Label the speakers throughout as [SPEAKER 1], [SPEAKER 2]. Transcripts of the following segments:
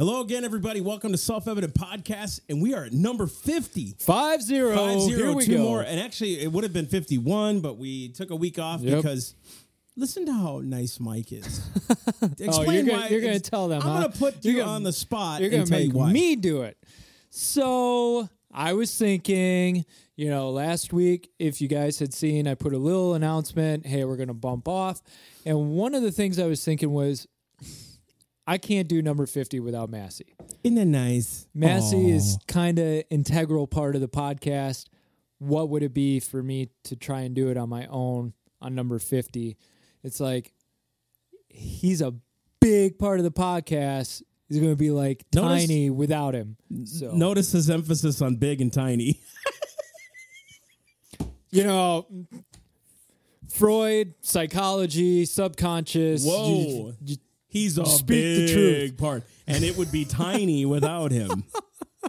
[SPEAKER 1] Hello again, everybody. Welcome to Self Evident Podcast, and we are at number 50.
[SPEAKER 2] Five zero.
[SPEAKER 1] Five zero,
[SPEAKER 2] Here we
[SPEAKER 1] two
[SPEAKER 2] go.
[SPEAKER 1] more. And actually, it would have been 51, but we took a week off
[SPEAKER 2] Yep.
[SPEAKER 1] because listen to how nice Mike is.
[SPEAKER 2] Oh,
[SPEAKER 1] Explain
[SPEAKER 2] you're gonna,
[SPEAKER 1] why.
[SPEAKER 2] you're gonna tell them.
[SPEAKER 1] I'm
[SPEAKER 2] huh?
[SPEAKER 1] going to put
[SPEAKER 2] You're gonna-
[SPEAKER 1] on the spot
[SPEAKER 2] You're gonna
[SPEAKER 1] tell
[SPEAKER 2] make
[SPEAKER 1] you why.
[SPEAKER 2] me do it. So I was thinking, you know, last week, if you guys had seen, I put a little announcement. Hey, we're gonna bump off. And one of the things I was thinking was, I can't do number fifty without Massey.
[SPEAKER 1] Isn't that nice?
[SPEAKER 2] Massey
[SPEAKER 1] Aw.
[SPEAKER 2] is kind of integral part of the podcast. What would it be for me to try and do it on my own on number 50? It's like he's a big part of the podcast. He's going to be like
[SPEAKER 1] Notice-
[SPEAKER 2] tiny without him. So,
[SPEAKER 1] Notice his emphasis on big and tiny.
[SPEAKER 2] you know, Freud, psychology, subconscious.
[SPEAKER 1] Whoa.
[SPEAKER 2] you- you-
[SPEAKER 1] He's a
[SPEAKER 2] Speak
[SPEAKER 1] big part, and it would be tiny without him.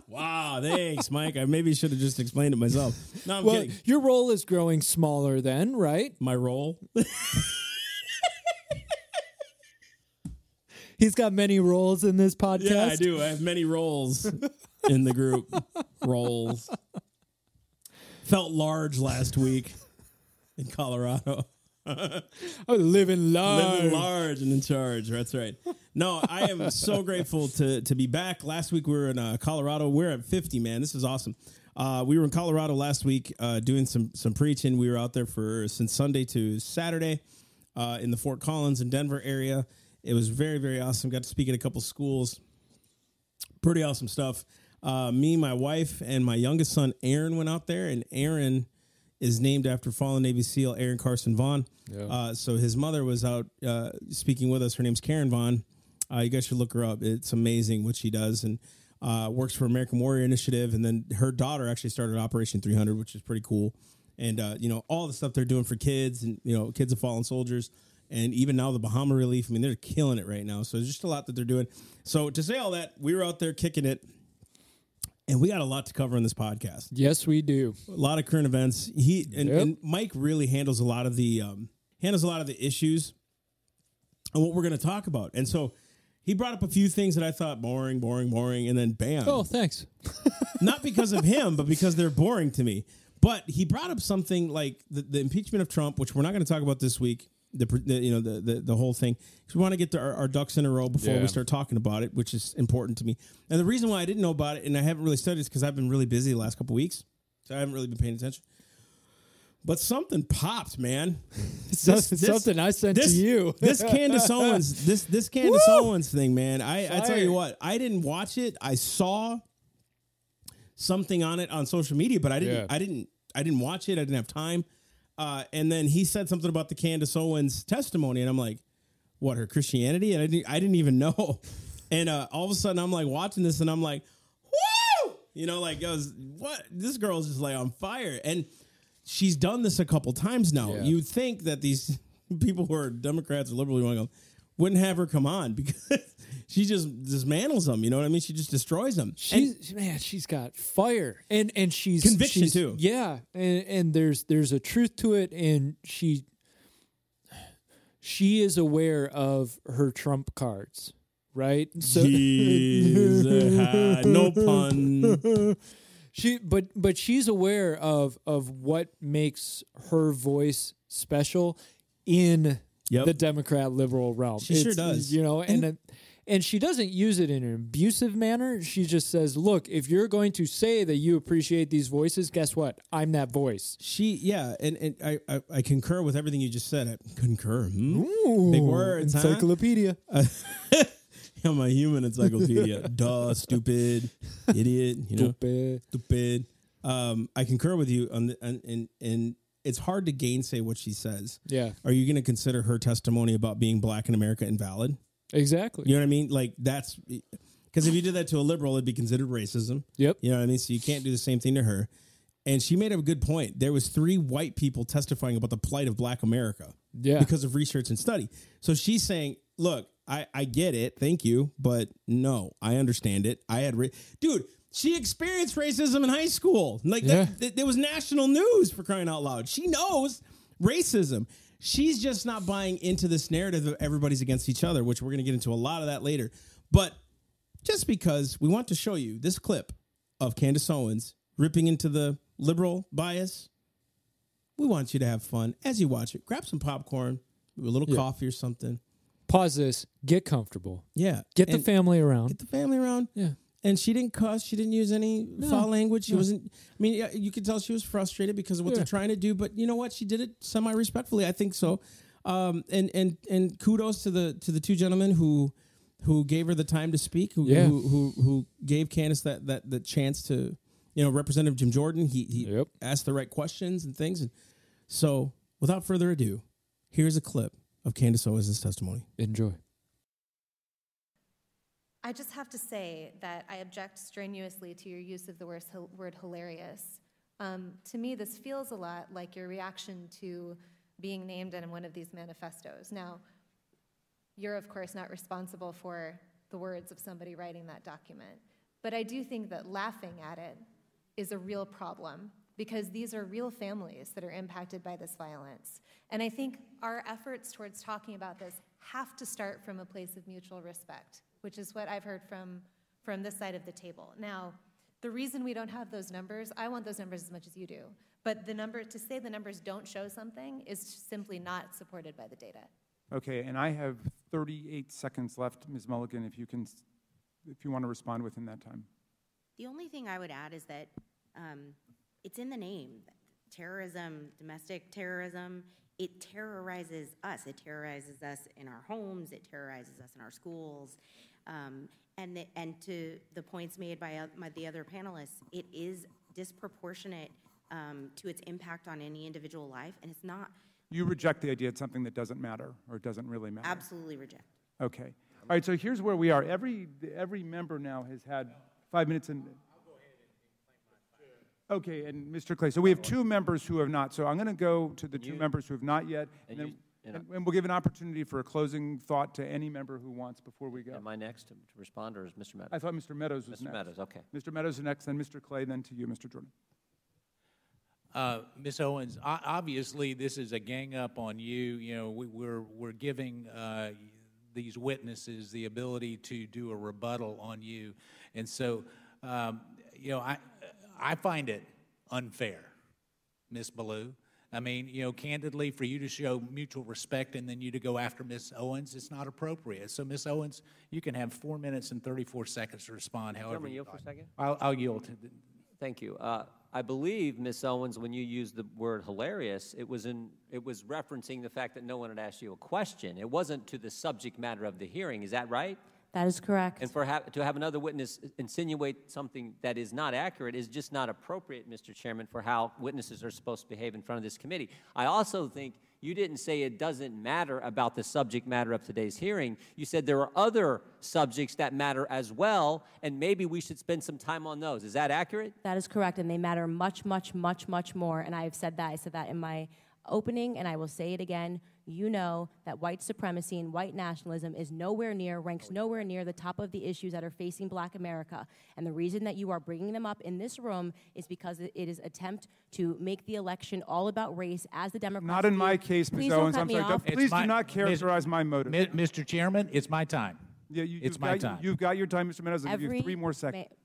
[SPEAKER 1] Wow, thanks, Mike. I maybe should have just explained it myself. No, I'm
[SPEAKER 2] well,
[SPEAKER 1] kidding.
[SPEAKER 2] your role is growing smaller then, right?
[SPEAKER 1] My role.
[SPEAKER 2] He's got many roles in this podcast.
[SPEAKER 1] Yeah, I do. I have many roles in the group. roles. Felt large last week in Colorado.
[SPEAKER 2] I was living large.
[SPEAKER 1] Living large and in charge. That's right. No, I am so grateful to to be back. Last week we were in uh, Colorado. We're at 50, man. This is awesome. Uh, we were in Colorado last week uh, doing some some preaching. We were out there for since Sunday to Saturday uh, in the Fort Collins and Denver area. It was very very awesome. Got to speak at a couple schools. Pretty awesome stuff. Uh, me, my wife, and my youngest son Aaron went out there, and Aaron is named after fallen Navy SEAL Aaron Carson Vaughn.
[SPEAKER 2] Yeah.
[SPEAKER 1] Uh, so his mother was out uh, speaking with us. Her name's Karen Vaughn. Uh, you guys should look her up. It's amazing what she does and uh, works for American Warrior Initiative. And then her daughter actually started Operation 300, which is pretty cool. And uh, you know all the stuff they're doing for kids and you know kids of fallen soldiers. And even now the Bahama Relief. I mean they're killing it right now. So there's just a lot that they're doing. So to say all that, we were out there kicking it. And we got a lot to cover in this podcast
[SPEAKER 2] Yes, we do.
[SPEAKER 1] a lot of current events. He and,
[SPEAKER 2] Yep.
[SPEAKER 1] and Mike really handles a lot of the um, handles a lot of the issues and what we're going to talk about. And so he brought up a few things that I thought boring, boring, boring, and then bam.
[SPEAKER 2] Oh, thanks.
[SPEAKER 1] Not because of him, but because they're boring to me. But he brought up something like the, the impeachment of Trump, which we're not going to talk about this week. The, the you know the, the the whole thing because we want to get to our, our ducks in a row before
[SPEAKER 2] Yeah.
[SPEAKER 1] we start talking about it, which is important to me. And the reason why I didn't know about it and I haven't really studied is because I've been really busy the last couple weeks, so I haven't really been paying attention. But something popped, man. This- this-
[SPEAKER 2] something I sent
[SPEAKER 1] this,
[SPEAKER 2] to you.
[SPEAKER 1] this Candace Owens, this this Candace
[SPEAKER 2] Woo!
[SPEAKER 1] Owens thing, man. I, I tell you what, I didn't watch it. I saw something on it on social media, but I didn't.
[SPEAKER 2] Yeah.
[SPEAKER 1] I didn't. I didn't watch it. I didn't have time. Uh, and then he said something about the Candace Owens testimony, and I'm like, "What her Christianity?" And I didn't. I didn't even know. And uh, all of a sudden, I'm like watching this, and I'm like, "Woo!" You know, like I was, "What?" This girl's just like on fire, and she's done this a couple times now.
[SPEAKER 2] Yeah.
[SPEAKER 1] You'd think that these people who are Democrats or liberal you want to go wouldn't have her come on because she just dismantles them. You know what I mean? She just destroys them. And
[SPEAKER 2] man, she's got fire, and and she's
[SPEAKER 1] Conviction,
[SPEAKER 2] she's-
[SPEAKER 1] too.
[SPEAKER 2] Yeah, and and there's there's a truth to it, and she she is aware of her trump cards, right? So
[SPEAKER 1] Jeez, no pun.
[SPEAKER 2] she but but she's aware of of what makes her voice special in
[SPEAKER 1] Yep.
[SPEAKER 2] the Democrat liberal realm.
[SPEAKER 1] She sure does.
[SPEAKER 2] you know, and. and and she doesn't use it in an abusive manner. She just says, "Look, if you're going to say that you appreciate these voices, guess what? I'm that voice."
[SPEAKER 1] She, yeah, and, and I, I, I concur with everything you just said. I concur. Hmm? Big words, huh?
[SPEAKER 2] encyclopedia.
[SPEAKER 1] I'm a human encyclopedia. Duh, stupid, idiot. You know,
[SPEAKER 2] Stupid.
[SPEAKER 1] stupid. Um, I concur with you on the, and, and and it's hard to gainsay what she says.
[SPEAKER 2] Yeah,
[SPEAKER 1] Are you going to consider her testimony about being black in America invalid?
[SPEAKER 2] Exactly.
[SPEAKER 1] You know what I mean? Like that's because if you did that to a liberal, it'd be considered racism.
[SPEAKER 2] Yep.
[SPEAKER 1] You know what I mean? So you can't do the same thing to her. And she made a good point. There was three white people testifying about the plight of black America
[SPEAKER 2] Yeah.
[SPEAKER 1] because of research and study. So she's saying, "Look, I I get it, thank you, but no, I understand it. I had, ra- dude, she experienced racism in high school. Like
[SPEAKER 2] Yeah.
[SPEAKER 1] that, that- there was national news for crying out loud. She knows racism. She's just not buying into this narrative of everybody's against each other, which we're going to get into a lot of that later. But just because we want to show you this clip of Candace Owens ripping into the liberal bias. We want you to have fun as you watch it. Grab some popcorn, a little
[SPEAKER 2] Yeah.
[SPEAKER 1] coffee or something.
[SPEAKER 2] Pause this. Get comfortable.
[SPEAKER 1] Yeah.
[SPEAKER 2] Get the family around.
[SPEAKER 1] Get the family around.
[SPEAKER 2] yeah.
[SPEAKER 1] And she didn't cuss. She didn't use any foul language. She wasn't. I mean, you could tell she was frustrated because of what
[SPEAKER 2] Yeah.
[SPEAKER 1] they're trying to do. But you know what? She did it semi respectfully. I think so. Um, and and and kudos to the to the two gentlemen who who gave her the time to speak. Who
[SPEAKER 2] Yeah.
[SPEAKER 1] who, who who gave Candace that that the chance to, you know, Representative Jim Jordan. He he
[SPEAKER 2] Yep.
[SPEAKER 1] asked the right questions and things. And so, without further ado, here's a clip of Candace Owens' testimony.
[SPEAKER 2] Enjoy.
[SPEAKER 3] I just have to say that I object strenuously to your use of the word, hilarious. Um, to me, this feels a lot like your reaction to being named in one of these manifestos. Now, you're, of course, not responsible for the words of somebody writing that document. But I do think that laughing at it is a real problem because these are real families that are impacted by this violence. And I think our efforts towards talking about this have to start from a place of mutual respect, which is what I've heard from, from this side of the table. Now, the reason we don't have those numbers, I want those numbers as much as you do. But the number, to say the numbers don't show something is simply not supported by the data.
[SPEAKER 4] Okay, and I have 38 seconds left, Ms. Mulligan, if you can, if you want to respond within that time.
[SPEAKER 5] The only thing I would add is that um, it's in the name. Terrorism, domestic terrorism, it terrorizes us. It terrorizes us in our homes. It terrorizes us in our schools. Um, and, the, and to the points made by, oth- by the other panelists, it is disproportionate um, to its impact on any individual life, and it's not
[SPEAKER 4] You reject the idea it's something that doesn't matter or doesn't really matter.
[SPEAKER 5] absolutely reject.
[SPEAKER 4] Okay. All right, so here's where we are. Every, every member now has had five minutes and. Okay, and Mr. Clay, so we have two members who have not. So I'm going to go to the two
[SPEAKER 6] You-
[SPEAKER 4] members who have not yet,
[SPEAKER 6] and
[SPEAKER 4] and then,
[SPEAKER 6] you- and
[SPEAKER 4] and and we'll give an opportunity for a closing thought to any member who wants before we go.
[SPEAKER 6] Am I next to to respond, or is Mr. Meadows?
[SPEAKER 4] I thought Mr. Meadows was
[SPEAKER 6] Mr.
[SPEAKER 4] next. Mr.
[SPEAKER 6] Meadows, okay.
[SPEAKER 4] Mr. Meadows is next, then Mr. Clay, then to you, Mr. Jordan.
[SPEAKER 7] Uh, Ms. Owens, obviously, this is a gang up on you. You know, we, we're, we're giving uh, these witnesses the ability to do a rebuttal on you. And so, um, you know, I, I find it unfair, Ms. Belew. I mean, you know, candidly, for you to show mutual respect and then you to go after Ms. Owens, it's not appropriate. So, Ms. Owens, you can have four minutes and 34 seconds to respond however you
[SPEAKER 6] yield for a second?
[SPEAKER 7] I'll, I'll yield to the,
[SPEAKER 6] Thank you. Uh, I believe, Ms. Owens, when you used the word hilarious, it was in it was referencing the fact that no one had asked you a question. It wasn't to the subject matter of the hearing. Is that right?
[SPEAKER 8] That is correct.
[SPEAKER 6] And for ha- to have another witness insinuate something that is not accurate is just not appropriate, Mr. Chairman, for how witnesses are supposed to behave in front of this committee. I also think you didn't say it doesn't matter about the subject matter of today's hearing. You said there are other subjects that matter as well, and maybe we should spend some time on those. Is that accurate?
[SPEAKER 8] that is correct, and they matter much, much, much, much more. And I have said that. I said that in my opening, and I will say it again. You know that white supremacy and white nationalism is nowhere near, ranks nowhere near the top of the issues that are facing black America. And the reason that you are bringing them up in this room is because it it is attempt to make the election all about race as the Democrats
[SPEAKER 4] Not in
[SPEAKER 8] do.
[SPEAKER 4] my case, Ms.
[SPEAKER 8] Please don't
[SPEAKER 4] Owens.
[SPEAKER 8] cut
[SPEAKER 4] I'm
[SPEAKER 8] me
[SPEAKER 4] sorry.
[SPEAKER 8] off.
[SPEAKER 4] Please
[SPEAKER 7] my-
[SPEAKER 4] do not
[SPEAKER 7] Ms.
[SPEAKER 4] characterize my motive.
[SPEAKER 7] Mr. Chairman, it's my time.
[SPEAKER 4] Yeah, you,
[SPEAKER 7] it's
[SPEAKER 4] you've
[SPEAKER 7] my
[SPEAKER 4] got,
[SPEAKER 7] time.
[SPEAKER 4] You've got your time, Mr. Meadows. I'll give you three more seconds.
[SPEAKER 8] ma-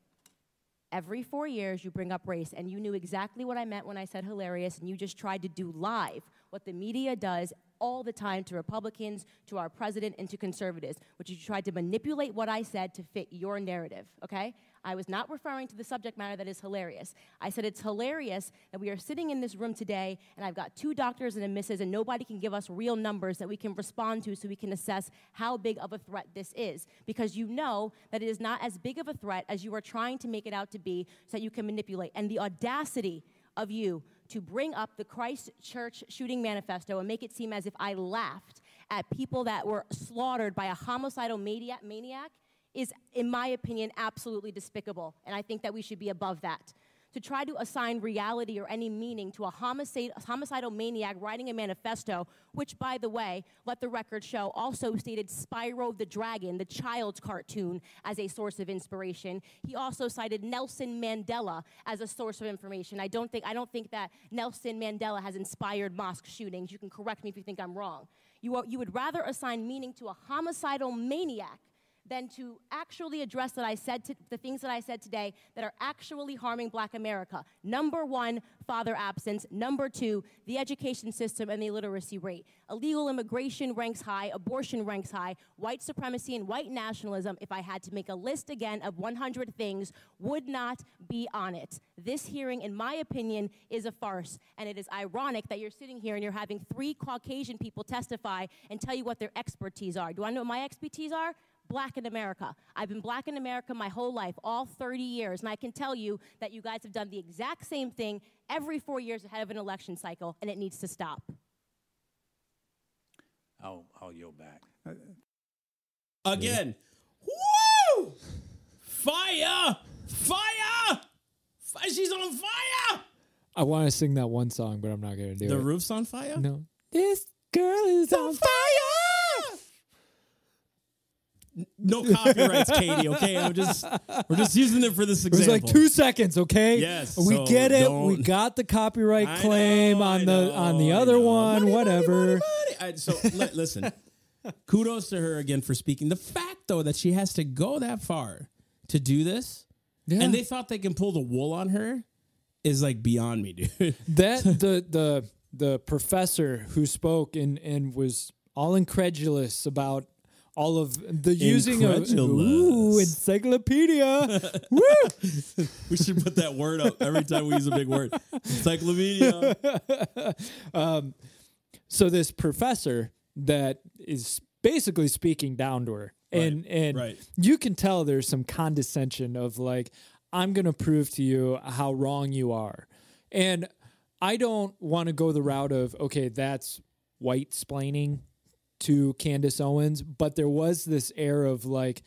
[SPEAKER 8] Every four years, you bring up race, and you knew exactly what I meant when I said hilarious, and you just tried to do live what the media does all the time to Republicans, to our president, and to conservatives, which is you tried to manipulate what I said to fit your narrative, okay? I was not referring to the subject matter that is hilarious. I said it's hilarious that we are sitting in this room today, and I've got two doctors and a missus, and nobody can give us real numbers that we can respond to so we can assess how big of a threat this is. Because you know that it is not as big of a threat as you are trying to make it out to be so that you can manipulate. And the audacity of you to bring up the Christ Church shooting manifesto and make it seem as if I laughed at people that were slaughtered by a homicidal maniac is, in my opinion, absolutely despicable. And I think that we should be above that. To try to assign reality or any meaning to a homicidal maniac writing a manifesto, which, by the way, let the record show, also stated Spyro the Dragon, the child's cartoon, as a source of inspiration. He also cited Nelson Mandela as a source of information. I don't think, I don't think that Nelson Mandela has inspired mosque shootings. You can correct me if you think I'm wrong. You, are, you would rather assign meaning to a homicidal maniac than to actually address that I said to, the things that I said today that are actually harming black America. Number one, father absence. Number two, the education system and the illiteracy rate. Illegal immigration ranks high, abortion ranks high, white supremacy and white nationalism, if I had to make a list again of 100 things, would not be on it. This hearing, in my opinion, is a farce. And it is ironic that you're sitting here and you're having three Caucasian people testify and tell you what their expertise are. Do I know what my expertise are? Black in America. I've been black in America my whole life, all 30 years, and I can tell you that you guys have done the exact same thing every four years ahead of an election cycle, and it needs to stop.
[SPEAKER 7] I'll, I'll yield back.
[SPEAKER 1] Uh, again. Woo! Fire! Fire! Fi- She's on fire!
[SPEAKER 2] I want to sing that one song, but I'm not going to do
[SPEAKER 1] The
[SPEAKER 2] it.
[SPEAKER 1] The roof's on fire?
[SPEAKER 2] No. This girl is on fire.
[SPEAKER 1] No copyrights, Katie, okay? I'm just we're just using it for this
[SPEAKER 2] It was
[SPEAKER 1] example.
[SPEAKER 2] like two seconds, okay?
[SPEAKER 1] Yes,
[SPEAKER 2] we
[SPEAKER 1] so
[SPEAKER 2] get it. We got the copyright
[SPEAKER 1] I
[SPEAKER 2] claim
[SPEAKER 1] know,
[SPEAKER 2] on
[SPEAKER 1] I
[SPEAKER 2] the on the other one.
[SPEAKER 1] Money,
[SPEAKER 2] whatever.
[SPEAKER 1] money, money. So li- listen, kudos to her again for speaking. The fact though that she has to go that far to do this,
[SPEAKER 2] Yeah.
[SPEAKER 1] and they thought they can pull the wool on her, is like beyond me, dude.
[SPEAKER 2] that the the the professor who spoke and and was all incredulous about all of the using of ooh encyclopedia. Woo!
[SPEAKER 1] we should put that word up every time we use a big word. Encyclopedia.
[SPEAKER 2] Um, so this professor that is basically speaking down to her, and and
[SPEAKER 1] right.
[SPEAKER 2] you can tell there's some condescension of like, I'm gonna prove to you how wrong you are, and I don't want to go the route of okay, that's white splaining to Candace Owens, but there was this air of like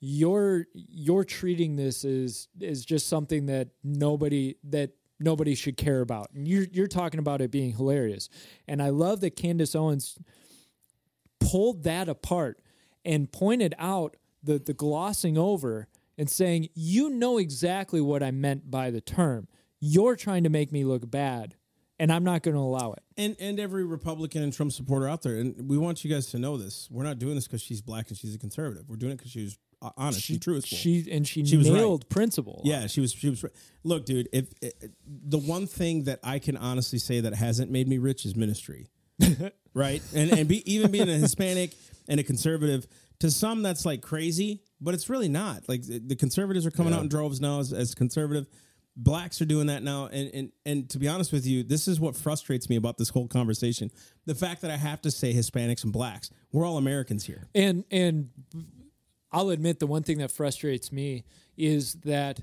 [SPEAKER 2] you're you're treating this as as just something that nobody that nobody should care about. And you're you're talking about it being hilarious. And I love that Candace Owens pulled that apart and pointed out the the glossing over and saying, "You know exactly what I meant by the term. You're trying to make me look bad, and I'm not going to allow it."
[SPEAKER 1] and and every Republican and Trump supporter out there, and we want you guys to know this. We're not doing this because she's black and she's a conservative. We're doing it because she was uh, honest and truthful.
[SPEAKER 2] She and she,
[SPEAKER 1] She was right.
[SPEAKER 2] nailed principle.
[SPEAKER 1] yeah, she was. She was. Look, dude. If, eh, the one thing that I can honestly say that hasn't made me rich is ministry, right? And and be, even being a Hispanic and a conservative, to some that's like crazy, but it's really not. Like the the conservatives are coming out in droves now as, as conservative. Blacks are doing that now, and, and and to be honest with you, this is what frustrates me about this whole conversation: the fact that I have to say Hispanics and blacks. We're all Americans here.
[SPEAKER 2] And and I'll admit the one thing that frustrates me is that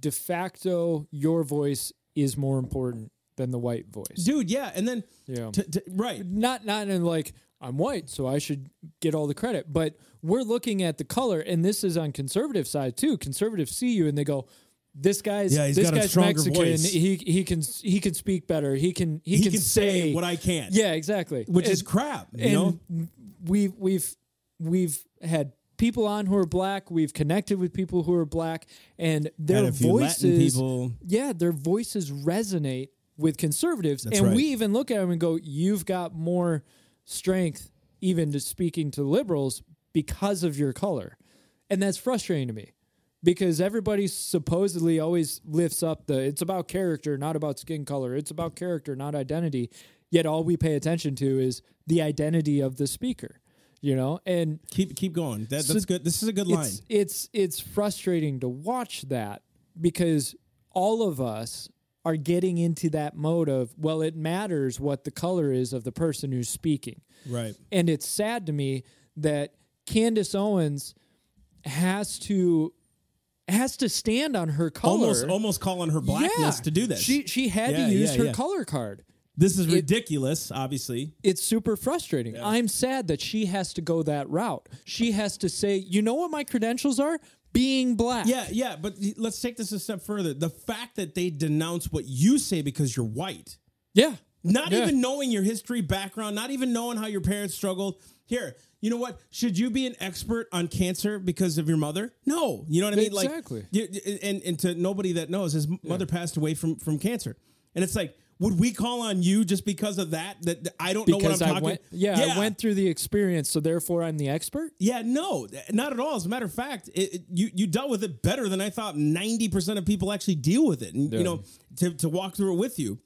[SPEAKER 2] de facto your voice is more important than the white voice.
[SPEAKER 1] dude. Yeah, and then
[SPEAKER 2] Yeah.
[SPEAKER 1] t- t- right,
[SPEAKER 2] Not not in like I'm white, so I should get all the credit. But we're looking at the color, and this is on conservative side too. Conservatives see you and they go, "This guy's
[SPEAKER 1] Yeah, he's
[SPEAKER 2] this
[SPEAKER 1] got a
[SPEAKER 2] guy's
[SPEAKER 1] stronger
[SPEAKER 2] Mexican.
[SPEAKER 1] voice.
[SPEAKER 2] He he can he can speak better. He can he,
[SPEAKER 1] he,
[SPEAKER 2] can,
[SPEAKER 1] can say what I can't.
[SPEAKER 2] yeah exactly,
[SPEAKER 1] which is crap. You know,
[SPEAKER 2] and we've we've we've had people on who are black. We've connected with people who are black, and their
[SPEAKER 1] Had a few Latin
[SPEAKER 2] voices,
[SPEAKER 1] people.
[SPEAKER 2] yeah, their voices resonate with conservatives,
[SPEAKER 1] That's
[SPEAKER 2] and
[SPEAKER 1] right.
[SPEAKER 2] we even look at them and go, "You've got more strength, even to speaking to liberals because of your color," and that's frustrating to me. Because everybody supposedly always lifts up the it's about character, not about skin color. It's about character, not identity. Yet all we pay attention to is the identity of the speaker, you know? And
[SPEAKER 1] keep keep going. That,
[SPEAKER 2] So
[SPEAKER 1] that's good. This is a good line.
[SPEAKER 2] it's it's it's frustrating to watch that because all of us are getting into that mode of well it matters what the color is of the person who's speaking
[SPEAKER 1] Right.
[SPEAKER 2] and it's sad to me that Candace Owens has to has to stand on her color
[SPEAKER 1] Almost almost calling her blackness
[SPEAKER 2] Yeah.
[SPEAKER 1] to do this.
[SPEAKER 2] she she had
[SPEAKER 1] Yeah,
[SPEAKER 2] to use
[SPEAKER 1] yeah,
[SPEAKER 2] her color card
[SPEAKER 1] this is ridiculous. Obviously,
[SPEAKER 2] it's super frustrating. I'm sad that she has to go that route. She has to say, you know what my credentials are? Being black.
[SPEAKER 1] yeah, yeah. But let's take this a step further. The fact that they denounce what you say because you're white,
[SPEAKER 2] Yeah.
[SPEAKER 1] not
[SPEAKER 2] Yeah.
[SPEAKER 1] even knowing your history, background, not even knowing how your parents struggled. Here, you know what? Should you be an expert on cancer because of your mother? No, you know what I mean.
[SPEAKER 2] Exactly.
[SPEAKER 1] Like, you, and and to nobody that knows, his mother passed away from from cancer, and it's like, Would we call on you just because of that? That, that I don't know what I'm
[SPEAKER 2] I
[SPEAKER 1] talking.
[SPEAKER 2] went, yeah, I went through the experience, so therefore I'm the expert.
[SPEAKER 1] Yeah, no, not at all. As a matter of fact, it, it- you you dealt with it better than I thought. Ninety percent of people actually deal with it, and you know, to to walk through it with you.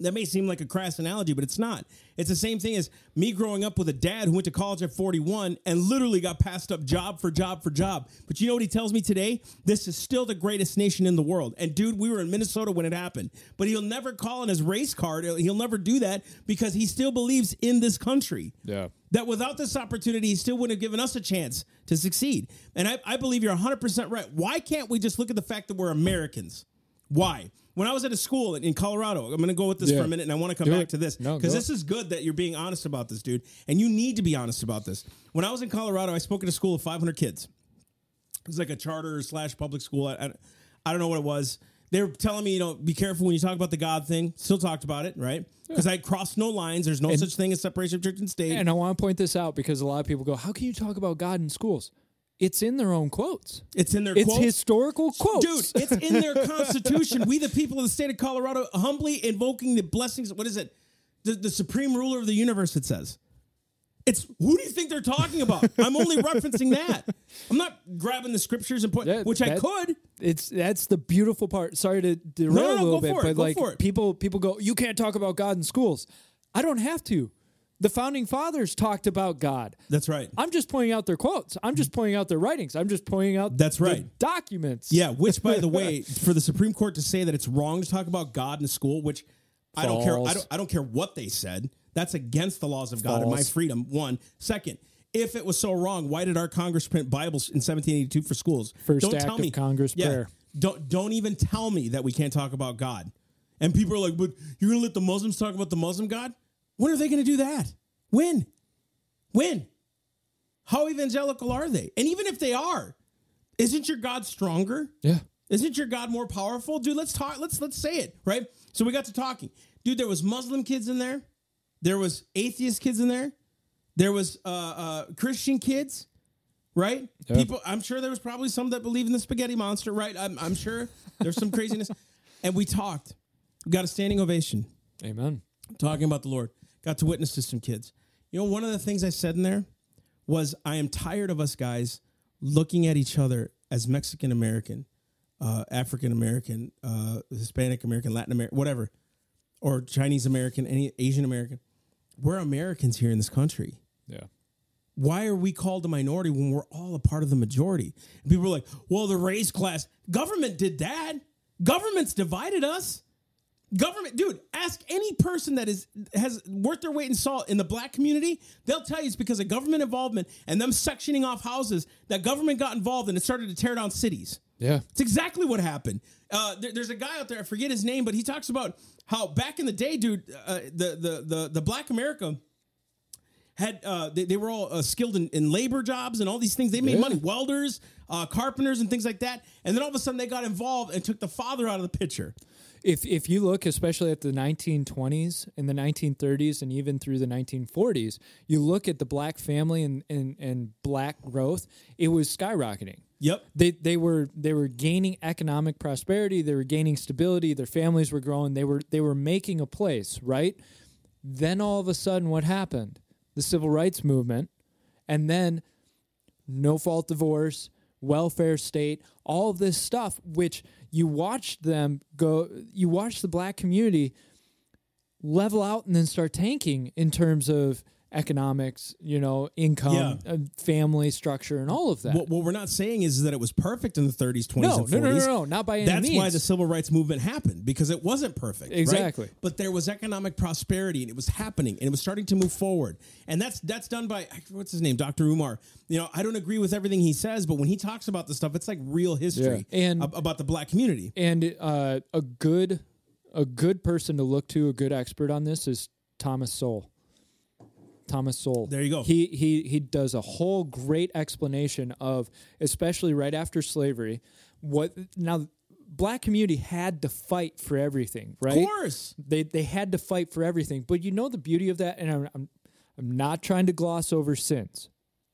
[SPEAKER 1] That may seem like a crass analogy, but it's not. It's the same thing as me growing up with a dad who went to college at 41 and literally got passed up job for job for job. But you know what he tells me today? This is still the greatest nation in the world. And dude, we were in Minnesota when it happened. But he'll never call in his race card. He'll never do that because he still believes in this country
[SPEAKER 2] Yeah.
[SPEAKER 1] that without this opportunity, he still wouldn't have given us a chance to succeed. And I, I believe you're 100% right. Why can't we just look at the fact that we're Americans? Why? When I was at a school in, in Colorado, I'm going to go with this
[SPEAKER 2] Yeah.
[SPEAKER 1] for a minute and I want to come
[SPEAKER 2] Do
[SPEAKER 1] back
[SPEAKER 2] it.
[SPEAKER 1] to this because
[SPEAKER 2] go.
[SPEAKER 1] this is good that you're being honest about this, dude. And you need to be honest about this. When I was in Colorado, I spoke at a school of 500 kids. It was like a charter slash public school. I, I, I don't know what it was. They were telling me, you know, be careful when you talk about the God thing. Still talked about it, right? Because I crossed no lines. There's no
[SPEAKER 2] And-
[SPEAKER 1] such thing as separation of church and state.
[SPEAKER 2] And I want to point this out because a lot of people go, "How can you talk about God in schools?" It's in their own quotes.
[SPEAKER 1] it's in their
[SPEAKER 2] It's
[SPEAKER 1] quotes.
[SPEAKER 2] historical quotes,
[SPEAKER 1] Dude, it's in their constitution. we, the people of the state of Colorado, humbly invoking the blessings. What is it? The, the supreme ruler of the universe, it says. It's who do you think they're talking about? I'm only referencing that. I'm not grabbing the scriptures and put,
[SPEAKER 2] Yeah,
[SPEAKER 1] which I could.
[SPEAKER 2] It's that's the beautiful part. Sorry to derail
[SPEAKER 1] No, no, no,
[SPEAKER 2] a little
[SPEAKER 1] go
[SPEAKER 2] bit,
[SPEAKER 1] for it,
[SPEAKER 2] but
[SPEAKER 1] go
[SPEAKER 2] like
[SPEAKER 1] for it.
[SPEAKER 2] people people go, you can't talk about God in schools. I don't have to. The founding fathers talked about God.
[SPEAKER 1] That's right.
[SPEAKER 2] I'm just pointing out their quotes. I'm just pointing out their writings. I'm just pointing out
[SPEAKER 1] That's
[SPEAKER 2] the
[SPEAKER 1] right.
[SPEAKER 2] documents.
[SPEAKER 1] Yeah, which by the way, for the Supreme Court to say that it's wrong to talk about God in school, which I don't care. I don't, I don't care what they said. That's against the laws of God and my
[SPEAKER 2] False.
[SPEAKER 1] freedom. One, second. If it was so wrong, why did our Congress print Bibles in 1782 for schools?
[SPEAKER 2] First
[SPEAKER 1] don't
[SPEAKER 2] act
[SPEAKER 1] tell
[SPEAKER 2] of
[SPEAKER 1] me.
[SPEAKER 2] Congress prayer.
[SPEAKER 1] Don't don't even tell me that we can't talk about God. And people are like, "But you're going to let the Muslims talk about the Muslim God? When are they going to do that? When? When? How evangelical are they? And even if they are, isn't your God stronger?
[SPEAKER 2] Yeah.
[SPEAKER 1] Isn't your God more powerful? Dude, let's talk. Let's let's say it, right? So we got to talking. Dude, there was Muslim kids in there. There was atheist kids in there. There was uh, uh, Christian kids, right?
[SPEAKER 2] Yeah.
[SPEAKER 1] People. I'm sure there was probably some that believe in the spaghetti monster, right? I'm, I'm sure there's some craziness. And we talked. We got a standing ovation
[SPEAKER 2] Amen.
[SPEAKER 1] talking about the Lord. Got to witness to some kids. You know, one of the things I said in there was I am tired of us guys looking at each other as Mexican American, uh, African American, uh, Hispanic American, Latin American, whatever, or Chinese American, any Asian American. We're Americans here in this country.
[SPEAKER 2] Yeah.
[SPEAKER 1] Why are we called a minority when we're all a part of the majority? And people are like, well, the race class, government did that. Government's divided us. Government, dude, ask any person that is has worth their weight in salt in the black community. They'll tell you it's because of government involvement and them sectioning off houses that government got involved and it started to tear down cities.
[SPEAKER 2] Yeah.
[SPEAKER 1] It's exactly what happened. Uh, there- there's a guy out there, I forget his name, but he talks about how back in the day, dude, uh, the, the the the black America had uh, they, they were all uh, skilled in, in labor jobs and all these things. They made
[SPEAKER 2] Yeah.
[SPEAKER 1] money, welders, uh, carpenters, and things like that. And then all of a sudden, they got involved and took the father out of the picture.
[SPEAKER 2] If if you look, especially at the 1920s and the 1930s and even through the 1940s, you look at the black family and and, and black growth, it was skyrocketing.
[SPEAKER 1] Yep.
[SPEAKER 2] They they were they were gaining economic prosperity, they were gaining stability, their families were growing, they were they were making a place, right? Then all of a sudden what happened? The civil rights movement and then no fault divorce, welfare state, all this stuff, which you watched them go, you watched the black community level out and then start tanking in terms of economics, you know, income,
[SPEAKER 1] Yeah.
[SPEAKER 2] uh, family structure, and all of that.
[SPEAKER 1] What, what we're not saying is that it was perfect in the 30s, 20s,
[SPEAKER 2] no,
[SPEAKER 1] and 40s.
[SPEAKER 2] no, no, no, no, not by any
[SPEAKER 1] That's
[SPEAKER 2] means.
[SPEAKER 1] why the civil rights movement happened because it wasn't perfect. right?
[SPEAKER 2] Exactly.
[SPEAKER 1] But there was economic prosperity and it was happening and it was starting to move forward. And that's that's done by what's his name, Dr. Umar. You know, I don't agree with everything he says, but when he talks about this stuff, it's like real history
[SPEAKER 2] Yeah. And-
[SPEAKER 1] ab- about the black community.
[SPEAKER 2] and uh, a good, a good person to look to, a good expert on this is Thomas Sowell. Thomas Sowell.
[SPEAKER 1] There you go.
[SPEAKER 2] He he he does a whole great explanation of, especially right after slavery, what now. Black community had to fight for everything, right?
[SPEAKER 1] Of course.
[SPEAKER 2] They they had to fight for everything. But you know the beauty of that, and I'm I'm, I'm not trying to gloss over sins.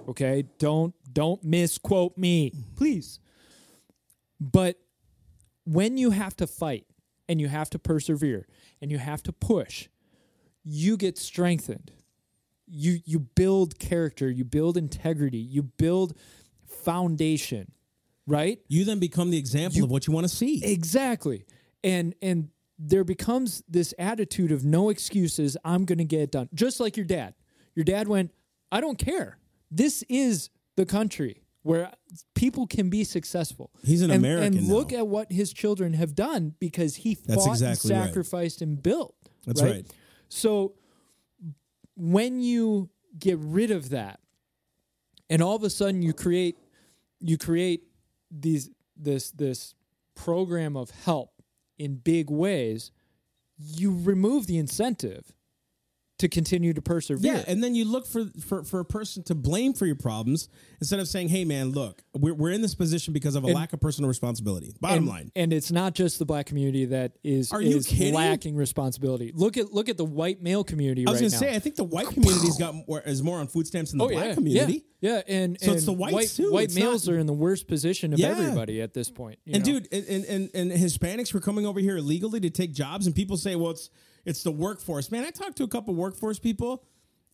[SPEAKER 2] Okay, don't don't misquote me, please. But when you have to fight and you have to persevere and you have to push, you get strengthened. You you build character, you build integrity, you build foundation, right?
[SPEAKER 1] You then become the example of what you want to see.
[SPEAKER 2] Exactly. And and there becomes this attitude of no excuses, I'm going to get it done. Just like your dad. Your dad went, I don't care. This is the country where people can be successful.
[SPEAKER 1] He's an
[SPEAKER 2] and,
[SPEAKER 1] American
[SPEAKER 2] And look
[SPEAKER 1] now.
[SPEAKER 2] at what his children have done because he fought
[SPEAKER 1] exactly
[SPEAKER 2] and sacrificed and built.
[SPEAKER 1] That's right.
[SPEAKER 2] So when you get rid of that and all of a sudden you create you create these this this program of help in big ways you remove the incentive to continue to persevere
[SPEAKER 1] Yeah, and then you look for, for for a person to blame for your problems instead of saying, "Hey, man, look, we're, we're in this position because of a
[SPEAKER 2] And-
[SPEAKER 1] lack of personal responsibility." Bottom
[SPEAKER 2] and,
[SPEAKER 1] line,
[SPEAKER 2] and it's not just the black community that is
[SPEAKER 1] Are
[SPEAKER 2] is lacking responsibility. Look at look at the white male community
[SPEAKER 1] I was
[SPEAKER 2] right
[SPEAKER 1] going to say, I think the white community's got more, is more on food stamps than the
[SPEAKER 2] oh
[SPEAKER 1] black
[SPEAKER 2] yeah,
[SPEAKER 1] community.
[SPEAKER 2] yeah, yeah, and
[SPEAKER 1] So it's the whites
[SPEAKER 2] white,
[SPEAKER 1] too.
[SPEAKER 2] White
[SPEAKER 1] It's not-
[SPEAKER 2] males are in the worst position of
[SPEAKER 1] Yeah.
[SPEAKER 2] everybody at this point. you
[SPEAKER 1] And
[SPEAKER 2] know?
[SPEAKER 1] dude, and, and and Hispanics were coming over here illegally to take jobs, and people say, "Well, it's it's the workforce." Man, I talked to a couple workforce people.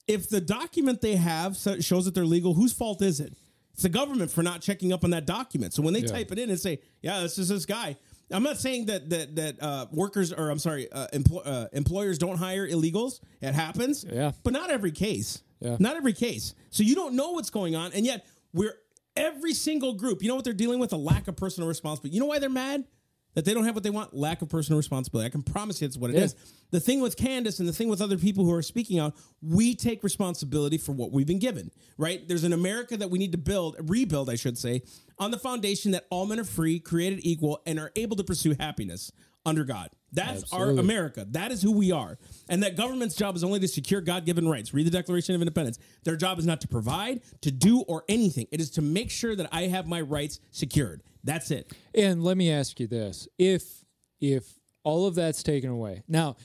[SPEAKER 1] If the document they have shows that they're legal, whose fault is it? It's the government for not checking up on that document. So when they
[SPEAKER 2] Yeah.
[SPEAKER 1] type it in and say, "Yeah, this is this guy," I'm not saying that that that uh, workers or I'm sorry, uh, empl- uh, employers don't hire illegals. It happens,
[SPEAKER 2] Yeah.
[SPEAKER 1] but not every case.
[SPEAKER 2] Yeah.
[SPEAKER 1] Not every case. So you don't know what's going on, and yet we're every single group. You know what they're dealing with? A lack of personal responsibility. You know why they're mad? That they don't have what they want? Lack of personal responsibility. I can promise you that's what it
[SPEAKER 2] Yeah.
[SPEAKER 1] is. The thing with Candace and the thing with other people who are speaking out, we take responsibility for what we've been given, right? There's an America that we need to build, rebuild, I should say, on the foundation that all men are free, created equal, and are able to pursue happiness under God. That's our America. That is who we are. And that government's job is only to secure God given rights. Read the Declaration of Independence. Their job is not to provide, to do, or anything. It is to make sure that I have my rights secured. That's it.
[SPEAKER 2] And let me ask you this: if if all of that's taken away, now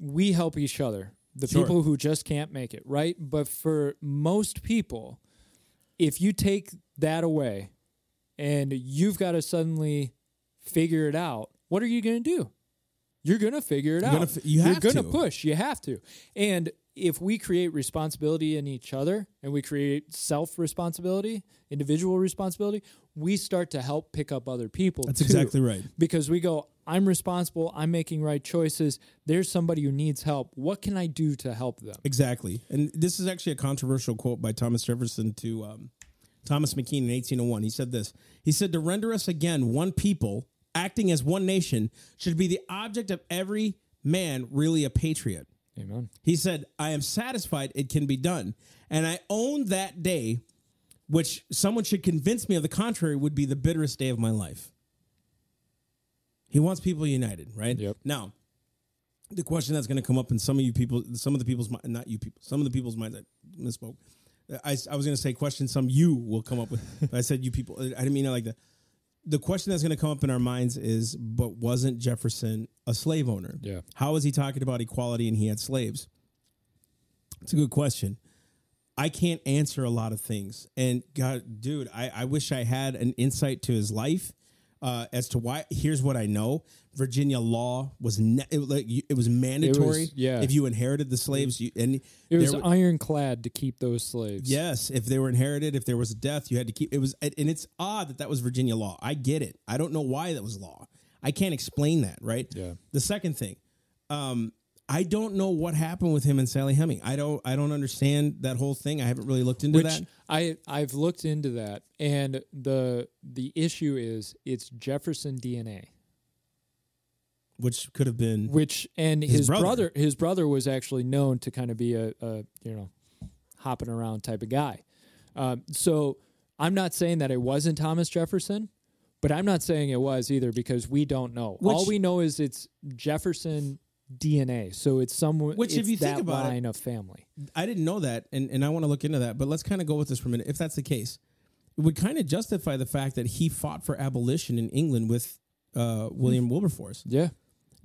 [SPEAKER 2] we help each other, the
[SPEAKER 1] Sure.
[SPEAKER 2] people who just can't make it, right? But for most people, if you take that away and you've got to suddenly figure it out, what are you going to do? You're going to figure it
[SPEAKER 1] You're
[SPEAKER 2] out.
[SPEAKER 1] gonna fi- you
[SPEAKER 2] You're going
[SPEAKER 1] to.
[SPEAKER 2] push. You have to. And if we create responsibility in each other and we create self responsibility, individual responsibility, we start to help pick up other people.
[SPEAKER 1] That's
[SPEAKER 2] too.
[SPEAKER 1] exactly right.
[SPEAKER 2] Because we go, I'm responsible. I'm making right choices. There's somebody who needs help. What can I do to help them?
[SPEAKER 1] Exactly. And this is actually a controversial quote by Thomas Jefferson to um, Thomas McKean in 1801. He said this He said, To render us again one people, acting as one nation, should be the object of every man really a patriot.
[SPEAKER 2] Amen.
[SPEAKER 1] He said, I am satisfied it can be done. And I own that day, which someone should convince me of the contrary would be the bitterest day of my life. He wants people united, right?
[SPEAKER 2] Yep.
[SPEAKER 1] Now, the question that's going to come up in some of you people, some of the people's, not you people, some of the people's minds, I misspoke. I, I was going to say question some you will come up with, I said you people. I didn't mean it like that. The question that's going to come up in our minds is, but wasn't Jefferson a slave owner?
[SPEAKER 2] Yeah.
[SPEAKER 1] How is he talking about equality and he had slaves? It's a good question. I can't answer a lot of things. And God, dude, I, I wish I had an insight to his life uh, as to why. Here's what I know: Virginia law was ne- it, like it was mandatory.
[SPEAKER 2] yeah.
[SPEAKER 1] if you inherited the slaves, you and
[SPEAKER 2] It was
[SPEAKER 1] were-
[SPEAKER 2] ironclad to keep those slaves.
[SPEAKER 1] Yes, if they were inherited, if there was a death, you had to keep it was and it's odd that that was Virginia law. I get it. I don't know why that was law. I can't explain that, right?
[SPEAKER 2] Yeah.
[SPEAKER 1] The second thing, um I don't know what happened with him and Sally Heming. I don't I don't understand that whole thing. I haven't really looked into
[SPEAKER 2] Which
[SPEAKER 1] that.
[SPEAKER 2] I I've looked into that, and the the issue is it's Jefferson DNA,
[SPEAKER 1] Which could have been
[SPEAKER 2] which and
[SPEAKER 1] His
[SPEAKER 2] his,
[SPEAKER 1] brother.
[SPEAKER 2] brother. his brother was actually known to kind of be a, a you know hopping around type of guy. Um, so I'm not saying that it wasn't Thomas Jefferson, but I'm not saying it was either because we don't know. All we know is it's Jefferson DNA. So it's someone
[SPEAKER 1] Which, if you think about it-
[SPEAKER 2] line of family.
[SPEAKER 1] I didn't know that, and, and I want to look into that. But let's kind of go with this for a minute. If that's the case, it would kind of justify the fact that he fought for abolition in England with uh, William Wilberforce.
[SPEAKER 2] Yeah.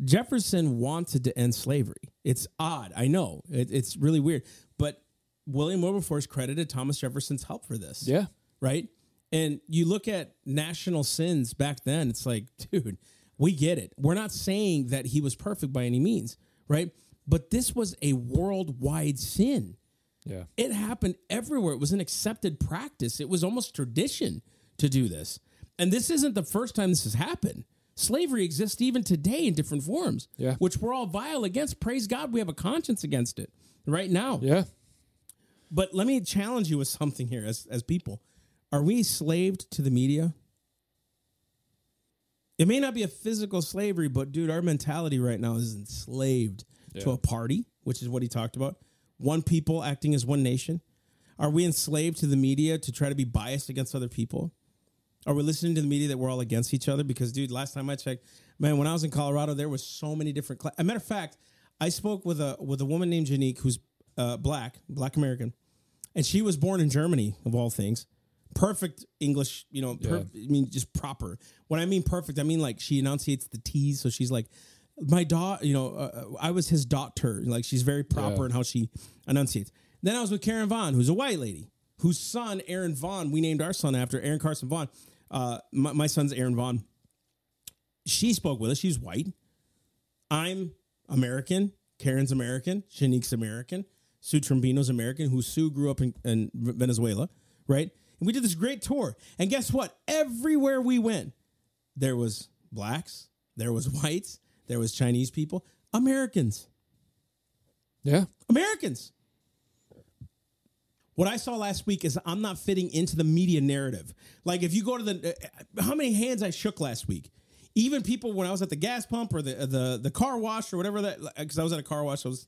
[SPEAKER 1] Jefferson wanted to end slavery. It's odd, I know. It, it's really weird, but William Wilberforce credited Thomas Jefferson's help for this.
[SPEAKER 2] Yeah.
[SPEAKER 1] right. And you look at national sins back then. It's like, dude, We get it. We're not saying that he was perfect by any means, right? But this was a worldwide sin.
[SPEAKER 2] Yeah.
[SPEAKER 1] It happened everywhere. It was an accepted practice. It was almost tradition to do this. And this isn't the first time this has happened. Slavery exists even today in different forms,
[SPEAKER 2] Yeah.
[SPEAKER 1] which we're all vile against. Praise God, we have a conscience against it right now.
[SPEAKER 2] Yeah.
[SPEAKER 1] But let me challenge you with something here as, as people. Are we slaved to the media? It may not be a physical slavery, but dude, our mentality right now is enslaved to a party, which is what he talked about. One people acting as one nation. Are we enslaved to the media to try to be biased against other people? Are we listening to the media that we're all against each other? Because, dude, last time I checked, man, when I was in Colorado, there was so many different. Cla- As a matter of fact, I spoke with a with a woman named Janique, who's uh, black, black American, and she was born in Germany, of all things. Perfect English, you know. Per- I mean, just proper. When I mean perfect, I mean like she enunciates the T's, so she's like, my daughter. You know, uh, I was his daughter. Like she's very proper
[SPEAKER 2] Yeah.
[SPEAKER 1] in how she enunciates. Then I was with Karen Vaughn, who's a white lady, whose son Aaron Vaughn. We named our son after Aaron Carson Vaughn. Uh, my, my son's Aaron Vaughn. She spoke with us. She's white. I'm American. Karen's American. Shanique's American. Sue Trombino's American, who Sue grew up in, in Venezuela, right? And we did this great tour. And guess what? Everywhere we went, there was blacks, there was whites, there was Chinese people, Americans.
[SPEAKER 2] Yeah.
[SPEAKER 1] Americans. What I saw last week is I'm not fitting into the media narrative. Like if you go to the uh, how many hands I shook last week. Even people when I was at the gas pump or the the the car wash or whatever that because I was at a car wash I was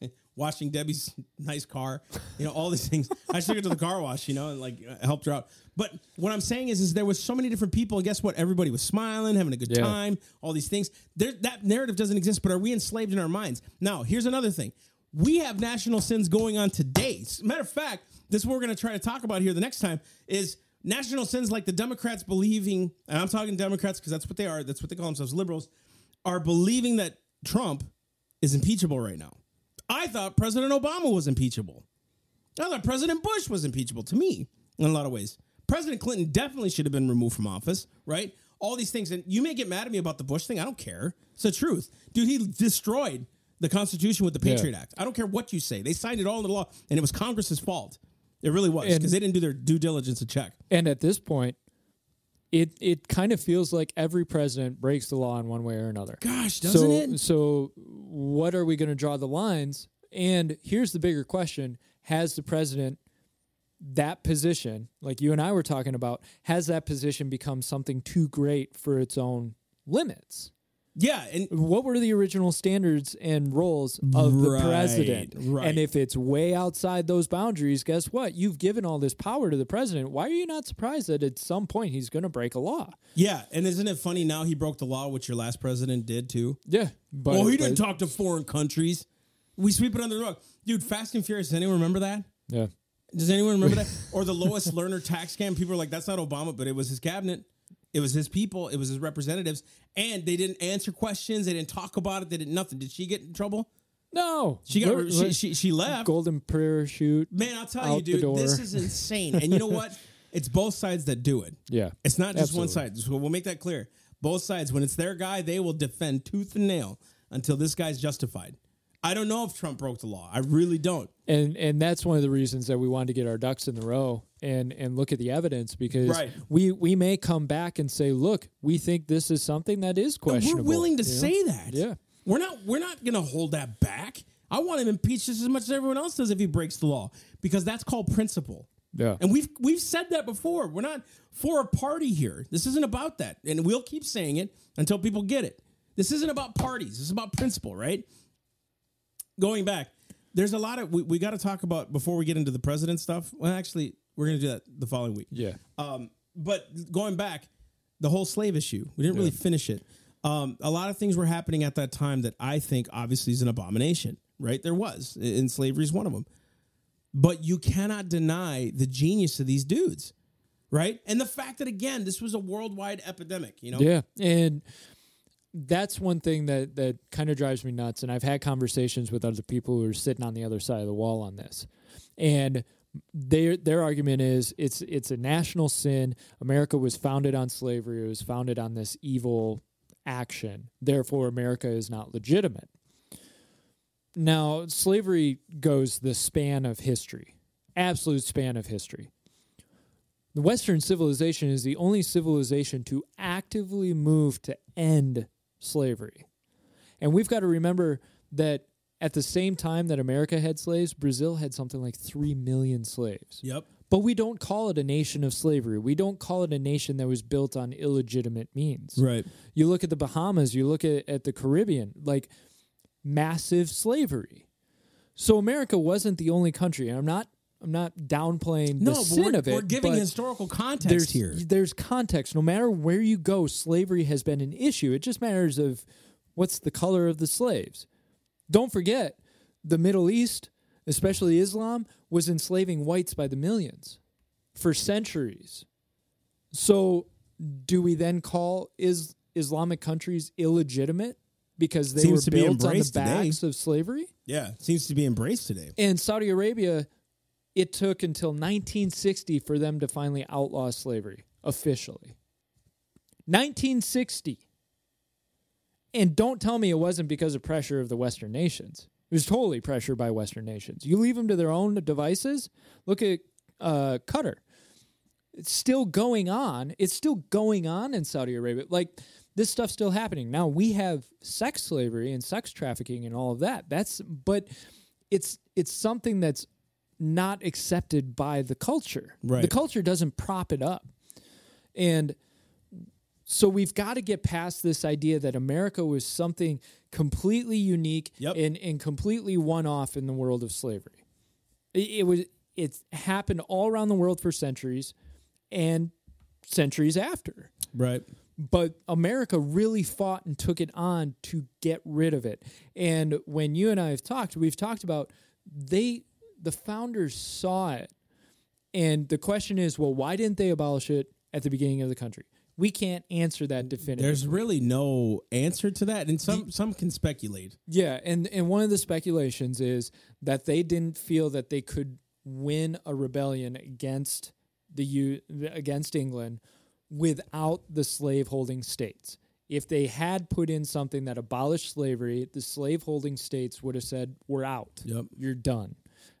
[SPEAKER 1] washing Debbie's nice car, you know, all these things. I took her to the car wash, you know, and like uh, helped her out. But what I'm saying is, is there was so many different people, and guess what? Everybody was smiling, having a good
[SPEAKER 2] Yeah.
[SPEAKER 1] time, all these things. There, that narrative doesn't exist. But are we enslaved in our minds? Now, here's another thing: we have national sins going on today. Matter of fact, this is what we're going to try to talk about here the next time is national sins like the Democrats believing, and I'm talking Democrats because that's what they are. That's what they call themselves, liberals, are believing that Trump is impeachable right now. I thought President Obama was impeachable. I thought President Bush was impeachable to me in a lot of ways. President Clinton definitely should have been removed from office, right? All these things. And you may get mad at me about the Bush thing. I don't care. It's the truth. Dude, he destroyed the Constitution with the Patriot Act. I don't care what you say. They signed it all into law, and it was Congress's fault. It really was because they didn't do their due diligence to check.
[SPEAKER 2] And at this point, it it kind of feels like every president breaks the law in one way or another.
[SPEAKER 1] Gosh, doesn't
[SPEAKER 2] so,
[SPEAKER 1] it?
[SPEAKER 2] So, what are we going to draw the lines? And here's the bigger question: Has the president that position, like you and I were talking about, has that position become something too great for its own limits?
[SPEAKER 1] Yeah, and
[SPEAKER 2] What were the original standards and roles of the president?
[SPEAKER 1] right.
[SPEAKER 2] And if it's way outside those boundaries, guess what? You've given all this power to the president. Why are you not surprised that at some point he's going to break a law?
[SPEAKER 1] yeah, and isn't it funny now he broke the law, which your last president did too?
[SPEAKER 2] Yeah, but
[SPEAKER 1] well, he didn't talk to foreign countries. We sweep it under the rug. Dude, Fast and Furious, does anyone remember that?
[SPEAKER 2] Yeah,
[SPEAKER 1] Does anyone remember that? Or the Lois Lerner tax scam? People are like, that's not Obama, but it was his cabinet. It was his people. It was his representatives. And they didn't answer questions. They didn't talk about it. They did nothing. Did she get in trouble?
[SPEAKER 2] no,
[SPEAKER 1] She got she, she, she left.
[SPEAKER 2] golden parachute.
[SPEAKER 1] Man, I'll tell you, dude, this is insane. And you know what? It's both sides that do it.
[SPEAKER 2] Yeah,
[SPEAKER 1] It's not just one side. So we'll make that clear. Both sides, when it's their guy, they will defend tooth and nail until this guy's justified. I don't know if Trump broke the law. I really don't.
[SPEAKER 2] and and that's one of the reasons that we wanted to get our ducks in the row and and look at the evidence because
[SPEAKER 1] Right.
[SPEAKER 2] we we may come back and say, look, we think this is something that is questionable.
[SPEAKER 1] We're willing to
[SPEAKER 2] you know?
[SPEAKER 1] say that.
[SPEAKER 2] Yeah.
[SPEAKER 1] We're not we're not gonna hold that back. I want him impeached just as much as everyone else does if he breaks the law. Because that's called principle.
[SPEAKER 2] Yeah.
[SPEAKER 1] And we've we've said that before. We're not for a party here. This isn't about that. And we'll keep saying it until people get it. This isn't about parties. This is about principle, right? Going back, there's a lot of we, we got to talk about before we get into the president stuff. Well, actually, we're gonna do that the following week.
[SPEAKER 2] Yeah.
[SPEAKER 1] Um, but going back, the whole slave issue, we didn't really finish it. Um, a lot of things were happening at that time that I think obviously is an abomination, right? There was, and slavery is one of them. But you cannot deny the genius of these dudes, right? And the fact that, again, this was a worldwide epidemic, you know?
[SPEAKER 2] Yeah, and that's one thing that that kind of drives me nuts. And I've had conversations with other people who are sitting on the other side of the wall on this, and their their argument is it's it's a national sin. America was founded on slavery. It was founded on this evil action. Therefore, America is not legitimate. Now, slavery goes the span of history, absolute span of history. The Western civilization is the only civilization to actively move to end slavery. And we've got to remember that at the same time that America had slaves, Brazil had something like 3 million slaves.
[SPEAKER 1] Yep.
[SPEAKER 2] But we don't call it a nation of slavery. We don't call it a nation that was built on illegitimate means.
[SPEAKER 1] Right.
[SPEAKER 2] You look at the Bahamas, you look at, at the Caribbean, like massive slavery. So America wasn't the only country. And I'm not I'm not downplaying
[SPEAKER 1] No,
[SPEAKER 2] the sin of it.
[SPEAKER 1] we're giving historical context
[SPEAKER 2] there's
[SPEAKER 1] here.
[SPEAKER 2] there's context. No matter where you go, slavery has been an issue. It just matters of what's the color of the slaves. Don't forget, the Middle East, especially Islam, was enslaving whites by the millions for centuries. So, do we then call is Islamic countries illegitimate because they
[SPEAKER 1] Seems
[SPEAKER 2] were built on the
[SPEAKER 1] embraced today.
[SPEAKER 2] backs of slavery?
[SPEAKER 1] Yeah, seems to be embraced today.
[SPEAKER 2] And Saudi Arabia, it took until 1960 for them to finally outlaw slavery officially. 1960. And don't tell me it wasn't because of pressure of the Western nations. It was totally pressure by Western nations. You leave them to their own devices. Look at uh, Qatar. It's still going on. It's still going on in Saudi Arabia. Like this stuff's still happening. Now we have sex slavery and sex trafficking and all of that. That's but it's it's something that's not accepted by the culture.
[SPEAKER 1] Right.
[SPEAKER 2] The culture doesn't prop it up. And so we've got to get past this idea that America was something completely unique
[SPEAKER 1] Yep.
[SPEAKER 2] and, and completely one off in the world of slavery. It, it was it's happened all around the world for centuries and centuries after.
[SPEAKER 1] Right.
[SPEAKER 2] But America really fought and took it on to get rid of it. And when you and I have talked, we've talked about they the founders saw it. And the question is, well, why didn't they abolish it at the beginning of the country? We can't answer that definitively.
[SPEAKER 1] There's really no answer to that, and some some can speculate.
[SPEAKER 2] Yeah, and and one of the speculations is that they didn't feel that they could win a rebellion against the U against England without the slaveholding states. If they had put in something that abolished slavery, the slaveholding states would have said, "We're out.
[SPEAKER 1] Yep.
[SPEAKER 2] You're done."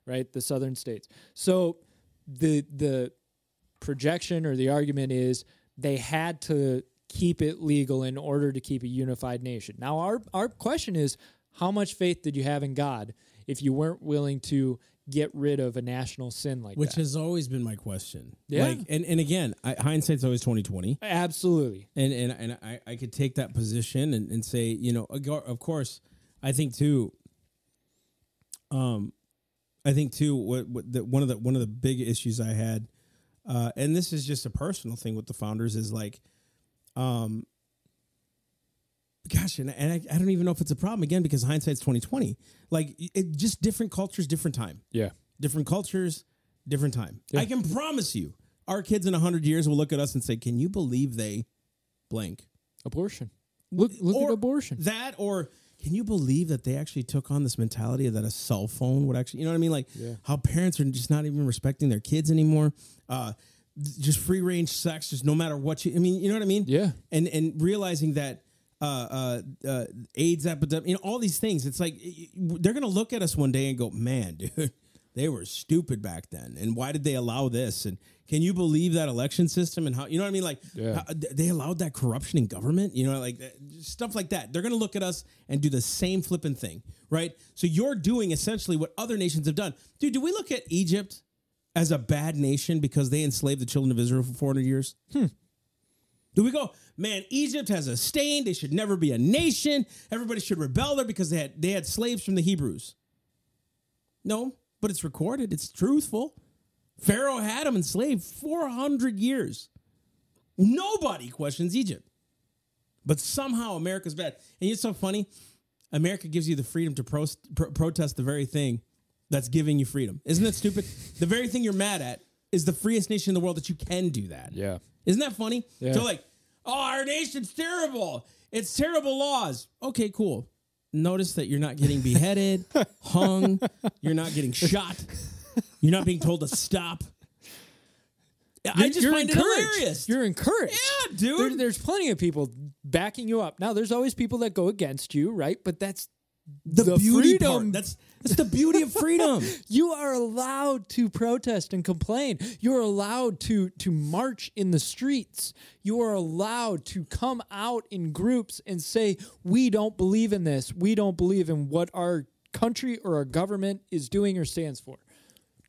[SPEAKER 2] Right? The southern states. So the the projection or the argument is they had to keep it legal in order to keep a unified nation. Now our our question is how much faith did you have in God if you weren't willing to get rid of a national sin like
[SPEAKER 1] Which
[SPEAKER 2] that?
[SPEAKER 1] has always been my question.
[SPEAKER 2] Yeah.
[SPEAKER 1] Like, and, and again, I, hindsight's always twenty twenty.
[SPEAKER 2] Absolutely.
[SPEAKER 1] and and and I, I could take that position and, and say you know of course I think too um I think too what, what the, one of the one of the big issues I had uh and this is just a personal thing with the founders is like um gosh and, and I, I don't even know if it's a problem again because hindsight's 2020 like it just different cultures different time
[SPEAKER 2] Yeah.
[SPEAKER 1] different cultures, different time.
[SPEAKER 2] Yeah.
[SPEAKER 1] I can promise you, our kids in hundred years will look at us and say, "Can you believe they blank?"
[SPEAKER 2] Abortion. Look look
[SPEAKER 1] Or
[SPEAKER 2] at abortion.
[SPEAKER 1] That or can you believe that they actually took on this mentality that a cell phone would actually, you know what I mean? Like
[SPEAKER 2] Yeah.
[SPEAKER 1] how parents are just not even respecting their kids anymore. Uh, just free range sex, just no matter what you. I mean, you know what I mean?
[SPEAKER 2] Yeah.
[SPEAKER 1] And and realizing that. Uh, uh, uh, AIDS epidemic, you know, all these things. It's like they're gonna look at us one day and go, "Man, dude, they were stupid back then, and why did they allow this?" And can you believe that election system and how you know what I mean? Like,
[SPEAKER 2] Yeah.
[SPEAKER 1] how- they allowed that corruption in government, you know, like stuff like that. They're gonna look at us and do the same flipping thing, right? So you're doing essentially what other nations have done, dude. Do we look at Egypt as a bad nation because they enslaved the children of Israel for 400 years? Hmm. Do we go, man, Egypt has a stain. They should never be a nation. Everybody should rebel there because they had they had slaves from the Hebrews. No, but it's recorded. It's truthful. Pharaoh had them enslaved 400 years. Nobody questions Egypt. But somehow America's bad. And it's so funny. America gives you the freedom to pro- pro- protest the very thing that's giving you freedom. Isn't that stupid? the very thing you're mad at is the freest nation in the world that you can do that.
[SPEAKER 2] Yeah.
[SPEAKER 1] Isn't that funny?
[SPEAKER 2] Yeah.
[SPEAKER 1] So like, oh, our nation's terrible. It's terrible laws. Okay, cool. Notice that you're not getting beheaded, hung. You're not getting shot. You're not being told to stop. I just
[SPEAKER 2] You're
[SPEAKER 1] find it
[SPEAKER 2] encouraged.
[SPEAKER 1] hilarious.
[SPEAKER 2] You're encouraged.
[SPEAKER 1] Yeah, dude.
[SPEAKER 2] There- there's plenty of people backing you up. Now, there's always people that go against you, right? But that's
[SPEAKER 1] the,
[SPEAKER 2] the
[SPEAKER 1] beauty
[SPEAKER 2] freedom.
[SPEAKER 1] part. That's that's the beauty of freedom.
[SPEAKER 2] You are allowed to protest and complain. You're allowed to to march in the streets. You are allowed to come out in groups and say, "We don't believe in this. We don't believe in what our country or our government is doing or stands for."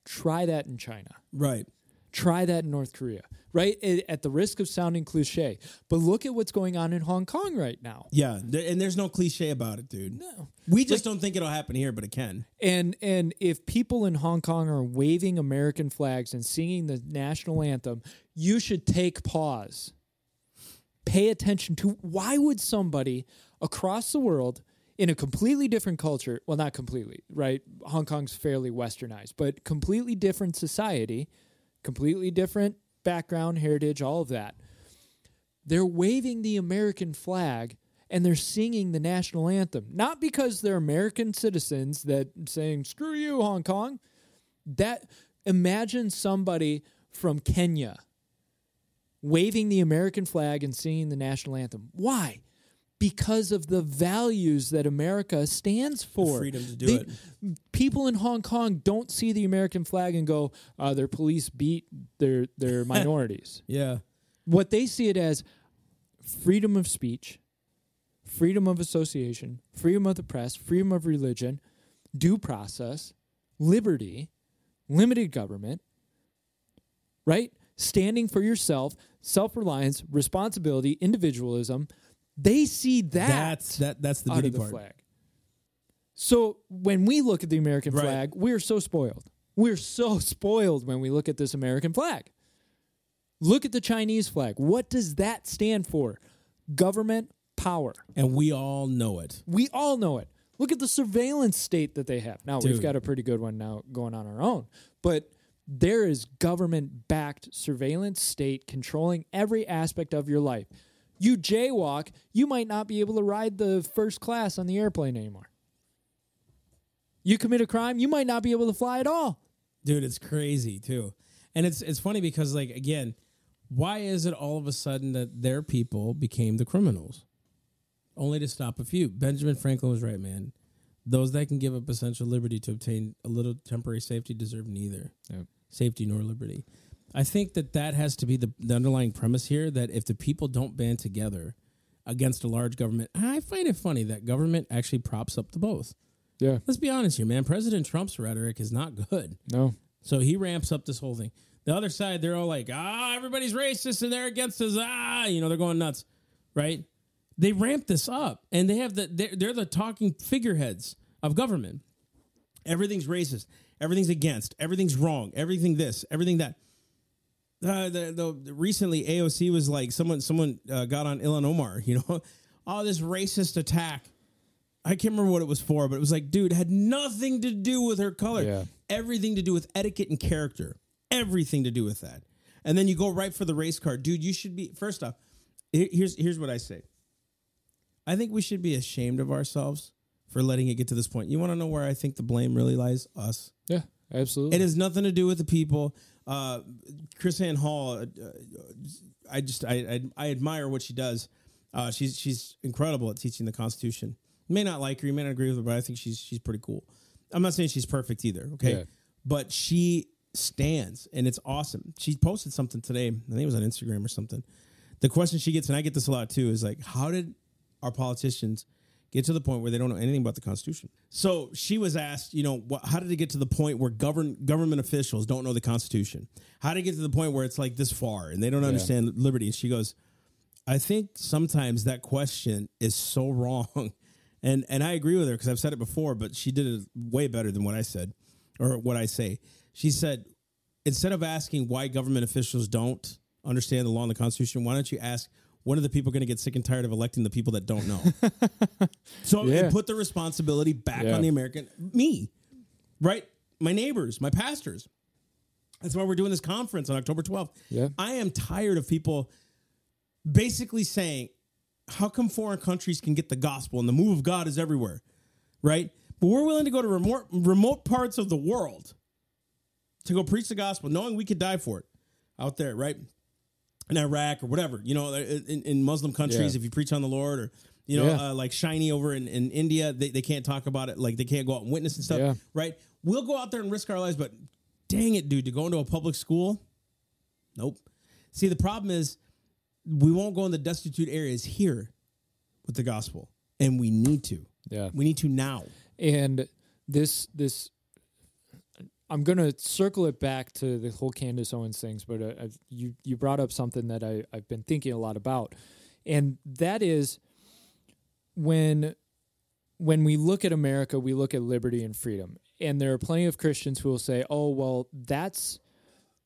[SPEAKER 2] Try that in China.
[SPEAKER 1] right.
[SPEAKER 2] Try that in North Korea. Right? At the risk of sounding cliche, but look at what's going on in Hong Kong right now.
[SPEAKER 1] Yeah, and there's no cliche about it, dude.
[SPEAKER 2] No.
[SPEAKER 1] We just don't think it'll happen here, but it can.
[SPEAKER 2] And and if people in Hong Kong are waving American flags and singing the national anthem, you should take pause. Pay attention to why would somebody across the world in a completely different culture, well not completely, right? Hong Kong's fairly westernized, but completely different society, completely different background, heritage, all of that. They're waving the American flag and they're singing the national anthem. Not because they're American citizens that saying, screw you, Hong Kong. That imagine somebody from Kenya waving the American flag and singing the national anthem. Why? Because of the values that America stands for.
[SPEAKER 1] freedom to do
[SPEAKER 2] They-
[SPEAKER 1] it.
[SPEAKER 2] People in Hong Kong don't see the American flag and go, uh, "Their police beat their their minorities."
[SPEAKER 1] Yeah.
[SPEAKER 2] what they see it as freedom of speech, freedom of association, freedom of the press, freedom of religion, due process, liberty, limited government, right? Standing for yourself, self reliance, responsibility, individualism. They see that
[SPEAKER 1] That's that. That's the beauty
[SPEAKER 2] of the
[SPEAKER 1] part.
[SPEAKER 2] flag. So when we look at the American
[SPEAKER 1] Right.
[SPEAKER 2] flag, we're so spoiled. We're so spoiled when we look at this American flag. Look at the Chinese flag. What does that stand for? Government power.
[SPEAKER 1] And we all know it.
[SPEAKER 2] We all know it. Look at the surveillance state that they have. Now, we've got a pretty good one now going on our own, but there is government backed surveillance state controlling every aspect of your life. You jaywalk, you might not be able to ride the first class on the airplane anymore. You commit a crime, you might not be able to fly at all.
[SPEAKER 1] dude it's crazy too and it's it's funny because like again why is it all of a sudden that their people became the criminals only to stop a few benjamin franklin was right man those that can give up essential liberty to obtain a little temporary safety deserve neither
[SPEAKER 2] Yep.
[SPEAKER 1] safety nor liberty i think that that has to be the, the underlying premise here that if the people don't band together against a large government i find it funny that government actually props up the both
[SPEAKER 2] Yeah.
[SPEAKER 1] let's be honest here man president trump's rhetoric is not good
[SPEAKER 2] No.
[SPEAKER 1] so he ramps up this whole thing. The other side, they're all like, ah, everybody's racist and they're against us. Ah, you know, they're going nuts, right? They ramp this up and they have the, they're, they're the talking figureheads of government. Everything's racist. Everything's against. Everything's wrong. Everything this, everything that. Uh, the, the, the- recently AOC was like someone someone uh, got on Ilhan Omar, you know, all this racist attack. I can't remember what it was for, but it was like, dude, had nothing to do with her color.
[SPEAKER 2] Yeah.
[SPEAKER 1] Everything to do with etiquette and character. Everything to do with that. And then you go right for the race card, dude. You should be first off. Here's here's what I say. I think we should be ashamed of ourselves for letting it get to this point. You want to know where I think the blame really lies? Us.
[SPEAKER 2] Yeah, absolutely.
[SPEAKER 1] It has nothing to do with the people. Uh, KrisAnne Hall, uh, I just I, I I admire what she does. Uh, she's she's incredible at teaching the Constitution. You may not like her, you may not agree with her, but I think she's she's pretty cool. I'm not saying she's perfect either, okay?
[SPEAKER 2] Yeah.
[SPEAKER 1] But she stands, and it's awesome. She posted something today. I think it was on Instagram or something. The question she gets, and I get this a lot too, is like, how did our politicians get to the point where they don't know anything about the Constitution? So she was asked, you know, what, how did it get to the point where govern, government officials don't know the Constitution? How did it get to the point where it's like this far and they don't understand liberty? And she goes, I think sometimes that question is so wrong. And and I agree with her because I've said it before, but she did it way better than what I said or what I say. She said, instead of asking why government officials don't understand the law and the Constitution, why don't you ask when are the people going to get sick and tired of electing the people that don't know? so
[SPEAKER 2] Yeah.
[SPEAKER 1] and put the responsibility back
[SPEAKER 2] Yeah.
[SPEAKER 1] on the American me, right? My neighbors, my pastors. That's why we're doing this conference on October 12th.
[SPEAKER 2] Yeah.
[SPEAKER 1] I am tired of people basically saying, how come foreign countries can get the gospel and the move of God is everywhere, right? But we're willing to go to remote, remote parts of the world to go preach the gospel, knowing we could die for it out there, right? In Iraq or whatever, you know, in, in Muslim countries,
[SPEAKER 2] Yeah.
[SPEAKER 1] if you preach on the Lord or, you know,
[SPEAKER 2] Yeah.
[SPEAKER 1] uh, like Shiny over in, in India, they, they can't talk about it. Like they can't go out and witness and stuff,
[SPEAKER 2] Yeah.
[SPEAKER 1] right? We'll go out there and risk our lives, but dang it, dude, to go into a public school, nope. See, the problem is we won't go in the destitute areas here with the gospel, and we need to.
[SPEAKER 2] Yeah.
[SPEAKER 1] We need to now.
[SPEAKER 2] and this this i'm going to circle it back to the whole candace owens things but uh, you you brought up something that I, i've been thinking a lot about and that is when when we look at america we look at liberty and freedom and there are plenty of christians who will say oh well that's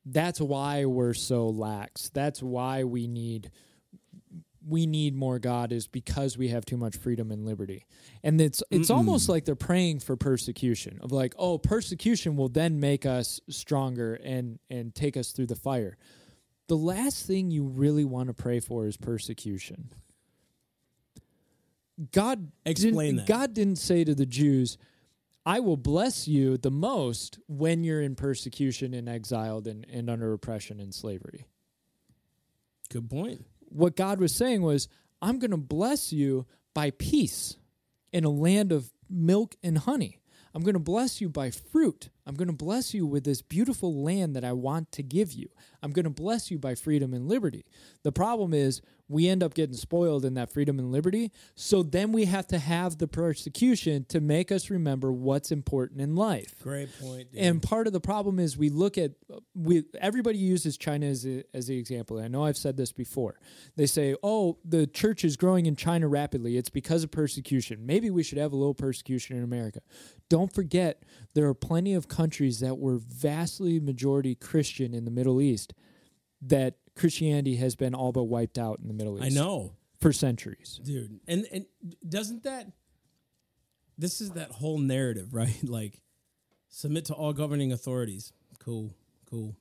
[SPEAKER 2] that's why we're so lax. That's why we need we need more God is because we have too much freedom and liberty. And it's it's almost like they're praying for persecution of like, oh, persecution will then make us stronger and and take us through the fire. The last thing you really want to pray for is persecution. God
[SPEAKER 1] Explain
[SPEAKER 2] didn't,
[SPEAKER 1] that.
[SPEAKER 2] God didn't say to the Jews, I will bless you the most when you're in persecution and exiled and, and under oppression and slavery
[SPEAKER 1] Good point.
[SPEAKER 2] What God was saying was, I'm going to bless you by peace in a land of milk and honey. I'm going to bless you by fruit. I'm going to bless you with this beautiful land that I want to give you. I'm going to bless you by freedom and liberty. The problem is, we end up getting spoiled in that freedom and liberty. So then we have to have the persecution to make us remember what's important in life.
[SPEAKER 1] Great point. Dude.
[SPEAKER 2] And part of the problem is we look at we everybody uses China as a, as the example. I know I've said this before. They say, "Oh, the church is growing in China rapidly. It's because of persecution. Maybe we should have a little persecution in America." Don't forget there are plenty of countries that were vastly majority Christian in the Middle East that Christianity has been all but wiped out in the Middle East.
[SPEAKER 1] I know.
[SPEAKER 2] for centuries.
[SPEAKER 1] dude and and doesn't that this is that whole narrative right like submit to all governing authorities cool cool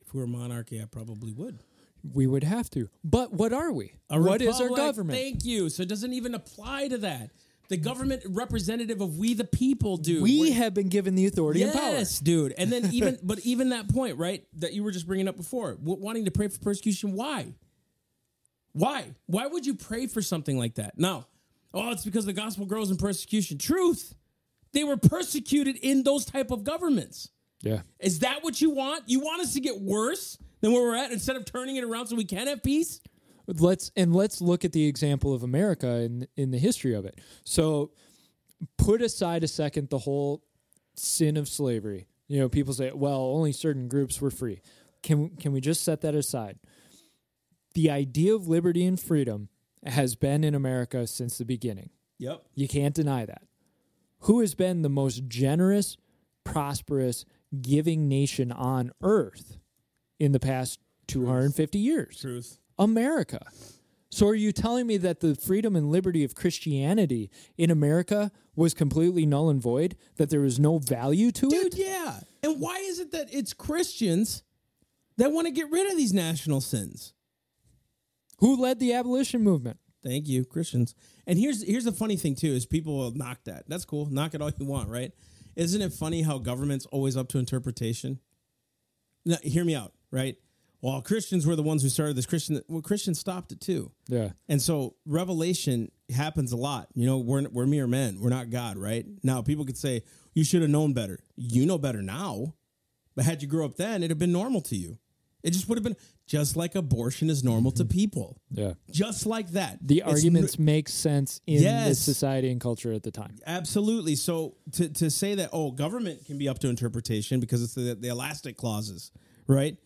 [SPEAKER 1] if we were monarchy i probably would
[SPEAKER 2] We would have to. But what are we?
[SPEAKER 1] A
[SPEAKER 2] what is our government?
[SPEAKER 1] thank you so it doesn't even apply to that the government representative of we the people dude
[SPEAKER 2] we
[SPEAKER 1] We're-
[SPEAKER 2] have been given the authority and power.
[SPEAKER 1] Yes, dude. And then even, but even that point, right, that you were just bringing up before, w- wanting to pray for persecution. Why? Why? Why would you pray for something like that? No. Oh, it's because the gospel grows in persecution. Truth. They were persecuted in those type of governments.
[SPEAKER 2] Yeah.
[SPEAKER 1] Is that what you want? You want us to get worse than where we're at instead of turning it around so we can have peace?
[SPEAKER 2] Let's and let's look at the example of America in in the history of it. So put aside a second the whole sin of slavery. You know, people say, well, only certain groups were free. Can can we just set that aside? The idea of liberty and freedom has been in America since the beginning.
[SPEAKER 1] Yep.
[SPEAKER 2] You can't deny that. Who has been the most generous, prosperous, giving nation on earth in the past 250 years?
[SPEAKER 1] Truth.
[SPEAKER 2] America. So are you telling me that the freedom and liberty of Christianity in America was completely null and void? That there was no value to
[SPEAKER 1] Dude,
[SPEAKER 2] it?
[SPEAKER 1] yeah. And why is it that it's Christians that want to get rid of these national sins?
[SPEAKER 2] Who led the abolition movement?
[SPEAKER 1] Thank you, Christians. And here's here's the funny thing too is people will knock that. That's cool. Knock it all you want, right? Isn't it funny how government's always up to interpretation? Now, hear me out, right? Well, Christians were the ones who started this. Christian, well, Christians stopped it too.
[SPEAKER 2] Yeah.
[SPEAKER 1] And so revelation happens a lot. You know, we're we're mere men. We're not God, right? Now people could say you should have known better. You know better now, but had you grew up then, it'd have been normal to you. It just would have been just like abortion is normal to mm-hmm. people,
[SPEAKER 2] Yeah.
[SPEAKER 1] just like that.
[SPEAKER 2] The
[SPEAKER 1] It's
[SPEAKER 2] arguments make sense in
[SPEAKER 1] Yes.
[SPEAKER 2] this society and culture at the time.
[SPEAKER 1] Absolutely. So to, to say that, oh, government can be up to interpretation because it's the, the elastic clauses, right?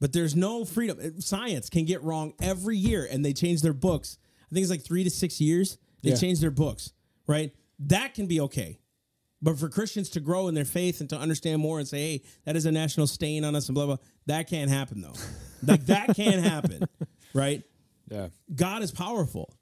[SPEAKER 1] But there's no freedom. Science can get wrong every year and they change their books. I think it's like three to six years. They
[SPEAKER 2] Yeah.
[SPEAKER 1] change their books, right? That can be okay. But for Christians to grow in their faith and to understand more and say, hey, that is a national stain on us and blah, blah, that can't happen though. like that can't happen, right?
[SPEAKER 2] Yeah.
[SPEAKER 1] God is powerful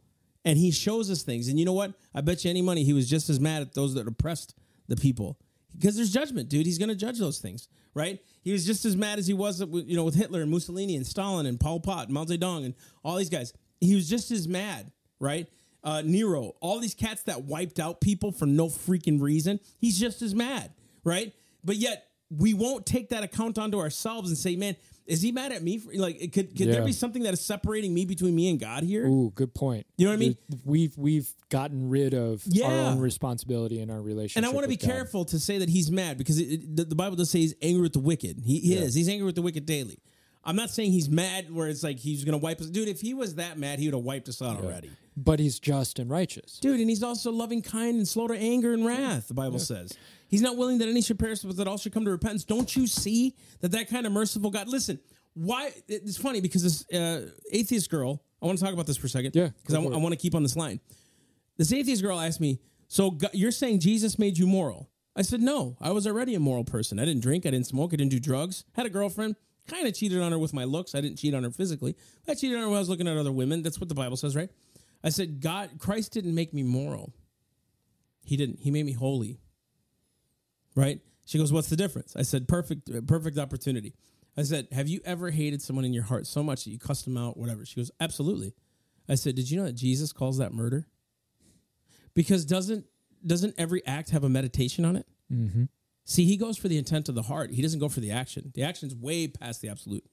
[SPEAKER 1] and he shows us things. And you know what? I bet you any money he was just as mad at those that oppressed the people because there's judgment, dude. He's going to judge those things, right? He was just as mad as he was, with, you know, with Hitler and Mussolini and Stalin and Pol Pot and Mao Zedong and all these guys. He was just as mad, right? Uh, Nero, all these cats that wiped out people for no freaking reason. He's just as mad, right? But yet we won't take that account onto ourselves and say, man, Is he mad at me? For, like, could could there be something that is separating me between me and God here?
[SPEAKER 2] Ooh, good point.
[SPEAKER 1] You know what I mean?
[SPEAKER 2] We've we've gotten rid of our own responsibility in our relationship.
[SPEAKER 1] And I want to be
[SPEAKER 2] God.
[SPEAKER 1] careful to say that he's mad because it, it- the, the Bible does say he's angry with the wicked. He, he is. He's angry with the wicked daily. I'm not saying he's mad where it's like he's to wipe us. Dude, if he was that mad, he would have wiped us out already.
[SPEAKER 2] But he's just and righteous.
[SPEAKER 1] Dude, and he's also loving, kind, and slow to anger and wrath. The Bible says he's not willing that any should perish, but that all should come to repentance. Don't you see that that kind of merciful God? Listen, why? It's funny because this uh, atheist girl. I want to talk about this for a second.
[SPEAKER 2] Yeah,
[SPEAKER 1] because I,
[SPEAKER 2] it.
[SPEAKER 1] want to keep on this line. This atheist girl asked me, "So God, you're saying Jesus made you moral?" I said, "No, I was already a moral person. I didn't drink, I didn't smoke, I didn't do drugs. Had a girlfriend." Kind of cheated on her with my looks. I didn't cheat on her physically. I cheated on her when I was looking at other women. That's what the Bible says, right? I said, God, Christ didn't make me moral. He didn't. He made me holy. Right? She goes, "What's the difference?" I said, "Perfect, perfect opportunity." I said, "Have you ever hated someone in your heart so much that you cussed them out, whatever?" She goes, "Absolutely." I said, "Did you know that Jesus calls that murder?" Because doesn't doesn't every act have a meditation on it?
[SPEAKER 2] Mm-hmm.
[SPEAKER 1] See, he goes for the intent of the heart. He doesn't go for the action. The action's way past the absolute.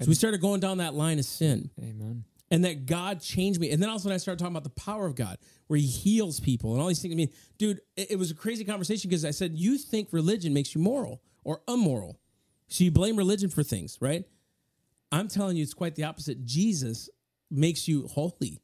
[SPEAKER 1] So we started going down that line of sin
[SPEAKER 2] Amen.
[SPEAKER 1] and that God changed me. And then all of a sudden I started talking about the power of God, where He heals people and all these things. I mean, dude, it, it was a crazy conversation because I said, You think religion makes you moral or immoral. So you blame religion for things, right? I'm telling you, it's quite the opposite. Jesus makes you holy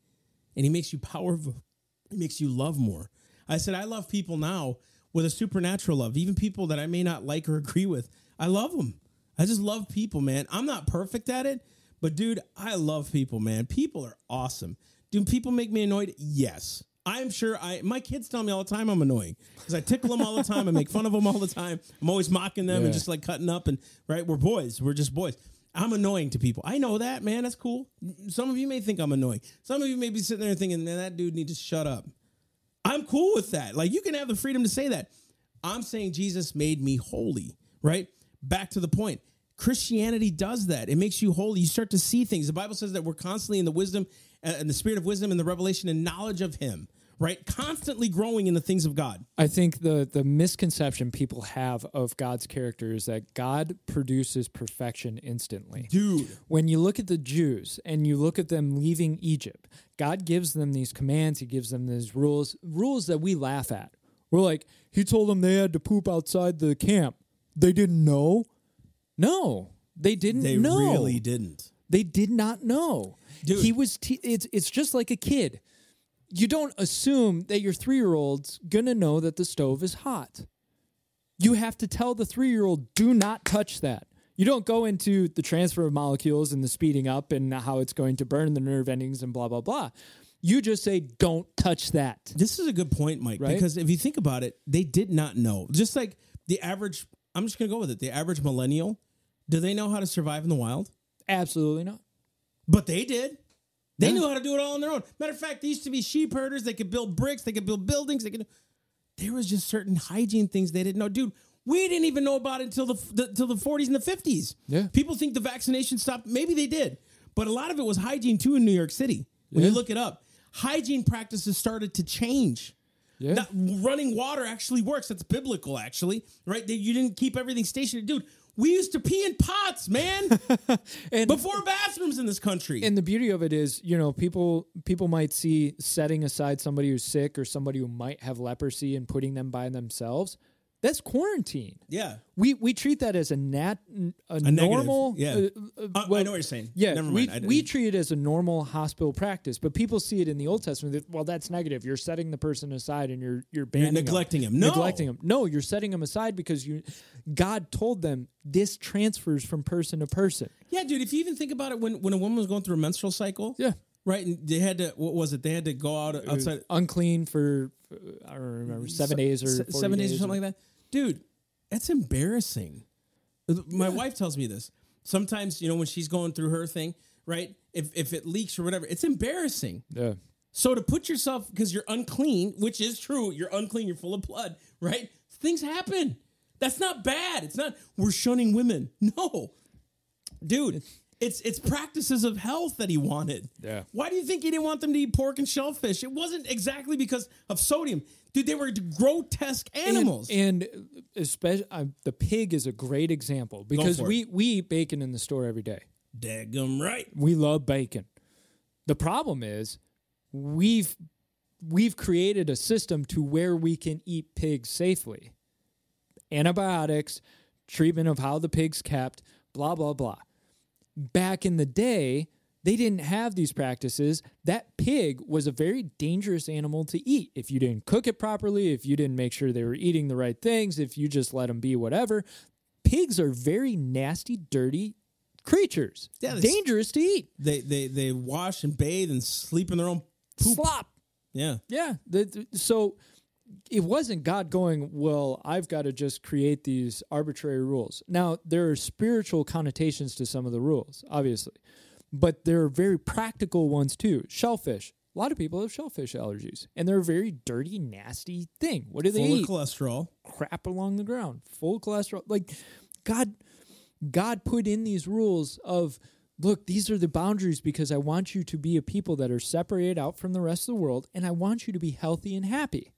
[SPEAKER 1] and He makes you powerful, He makes you love more. I said, I love people now with a supernatural love, even people that I may not like or agree with. I love them. I just love people, man. I'm not perfect at it, but dude, I love people, man. People are awesome. Do people make me annoyed? Yes. I'm sure I my kids tell me all the time I'm annoying because I tickle them all the time. I make fun of them all the time. I'm always mocking them
[SPEAKER 2] Yeah.
[SPEAKER 1] and just like cutting up and right. We're boys. We're just boys. I'm annoying to people. I know that, man. That's cool. Some of you may think I'm annoying. Some of you may be sitting there thinking, man, that dude needs to shut up. I'm cool with that. Like you can have the freedom to say that. I'm saying Jesus made me holy, right? Back to the point. Christianity does that. It makes you holy. You start to see things. The Bible says that we're constantly in the wisdom uh, and the spirit of wisdom and the revelation and knowledge of him, right? Constantly growing in the things of God.
[SPEAKER 2] I think the the misconception people have of God's character is that God produces perfection instantly.
[SPEAKER 1] Dude.
[SPEAKER 2] When you look at the Jews and you look at them leaving Egypt, God gives them these commands, he gives them these rules, rules that we laugh at. We're like, he told them they had to poop outside the camp. They didn't know. No, they didn't
[SPEAKER 1] They
[SPEAKER 2] know.
[SPEAKER 1] really didn't.
[SPEAKER 2] They did not know.
[SPEAKER 1] Dude.
[SPEAKER 2] He was. Te- it's it's just like a kid. You don't assume that your three year old's gonna know that the stove is hot. You have to tell the three year old, do not touch that. You don't go into the transfer of molecules and the speeding up and how it's going to burn the nerve endings and blah blah blah. You just say, don't touch that.
[SPEAKER 1] This is a good point, Mike,
[SPEAKER 2] Right?
[SPEAKER 1] because if you think about it, they did not know. Just like the average, I'm just going to go with it. The average millennial, do they know how to survive in the wild?
[SPEAKER 2] Absolutely not.
[SPEAKER 1] But they did. They
[SPEAKER 2] Yeah.
[SPEAKER 1] knew how to do it all on their own. Matter of fact, they used to be sheep herders. They could build bricks. They could build buildings. They could. There was just certain hygiene things they didn't know, dude. We didn't even know about it until the, the till the 40s and the 50s.
[SPEAKER 2] Yeah.
[SPEAKER 1] People think the vaccination stopped. Maybe they did, but a lot of it was hygiene too in New York City. When you look it up, hygiene practices started to change.
[SPEAKER 2] Yeah.
[SPEAKER 1] Not- running water actually works. That's biblical, actually, right? That You didn't keep everything stationary, dude. We used to pee in pots, man,
[SPEAKER 2] And
[SPEAKER 1] before bathrooms in this country.
[SPEAKER 2] and the beauty of it is, you know, people people might see setting aside somebody who's sick or somebody who might have leprosy and putting them by themselves. That's quarantine.
[SPEAKER 1] yeah,
[SPEAKER 2] We we treat that as a nat a,
[SPEAKER 1] negative,
[SPEAKER 2] normal.
[SPEAKER 1] yeah.
[SPEAKER 2] uh, uh,
[SPEAKER 1] I- I know what you're saying.
[SPEAKER 2] Yeah,
[SPEAKER 1] Never
[SPEAKER 2] we
[SPEAKER 1] mind.
[SPEAKER 2] We treat it as a normal hospital practice, but people see it in the Old Testament. That, well, that's negative. You're setting the person aside and you're you're banning them.
[SPEAKER 1] neglecting him. No.
[SPEAKER 2] neglecting him. No, you're setting them aside because you God told them this transfers from person to person.
[SPEAKER 1] Yeah, dude. If you even think about it, when when a woman was going through a menstrual cycle,
[SPEAKER 2] Yeah.
[SPEAKER 1] Right, and they had to what was it? They had to go out outside
[SPEAKER 2] unclean for I don't remember seven days or 40
[SPEAKER 1] seven days or something like that, dude. That's embarrassing. My wife tells me this. Sometimes, you know, when she's going through her thing, right? If if it leaks or whatever, it's embarrassing.
[SPEAKER 2] Yeah.
[SPEAKER 1] So to put yourself because you're unclean, which is true, you're unclean, you're full of blood, right? Things happen. That's not bad. It's not we're shunning women. No. Dude, it's it's practices of health that he wanted.
[SPEAKER 2] Yeah.
[SPEAKER 1] Why do you think he didn't want them to eat pork and shellfish? It wasn't exactly because of sodium. Dude, they were grotesque animals.
[SPEAKER 2] And, especially uh, the pig is a great example because we we eat bacon in the store every day.
[SPEAKER 1] Daggum right.
[SPEAKER 2] We love bacon. The problem is we've we've created a system to where we can eat pigs safely. Antibiotics, treatment of how the pig's kept, blah blah blah. Back in the day, they didn't have these practices. That pig was a very dangerous animal to eat if you didn't cook it properly, if you didn't make sure they were eating the right things, if you just let them be whatever. Pigs are very nasty, dirty creatures.
[SPEAKER 1] Yeah,
[SPEAKER 2] dangerous to eat.
[SPEAKER 1] They they they wash and bathe and sleep in their own poop.
[SPEAKER 2] Slop.
[SPEAKER 1] Yeah.
[SPEAKER 2] Yeah. The, the- so it wasn't God going, well, I've got to just create these arbitrary rules. Now, there are spiritual connotations to some of the rules, obviously, but there are very practical ones too. Shellfish. A lot of people have shellfish allergies, and they're a very dirty, nasty thing. What do they
[SPEAKER 1] Full
[SPEAKER 2] eat?
[SPEAKER 1] of cholesterol.
[SPEAKER 2] crap along the ground, full cholesterol. Like God, God put in these rules of look, these are the boundaries because I want you to be a people that are separated out from the rest of the world, and I want you to be healthy and happy.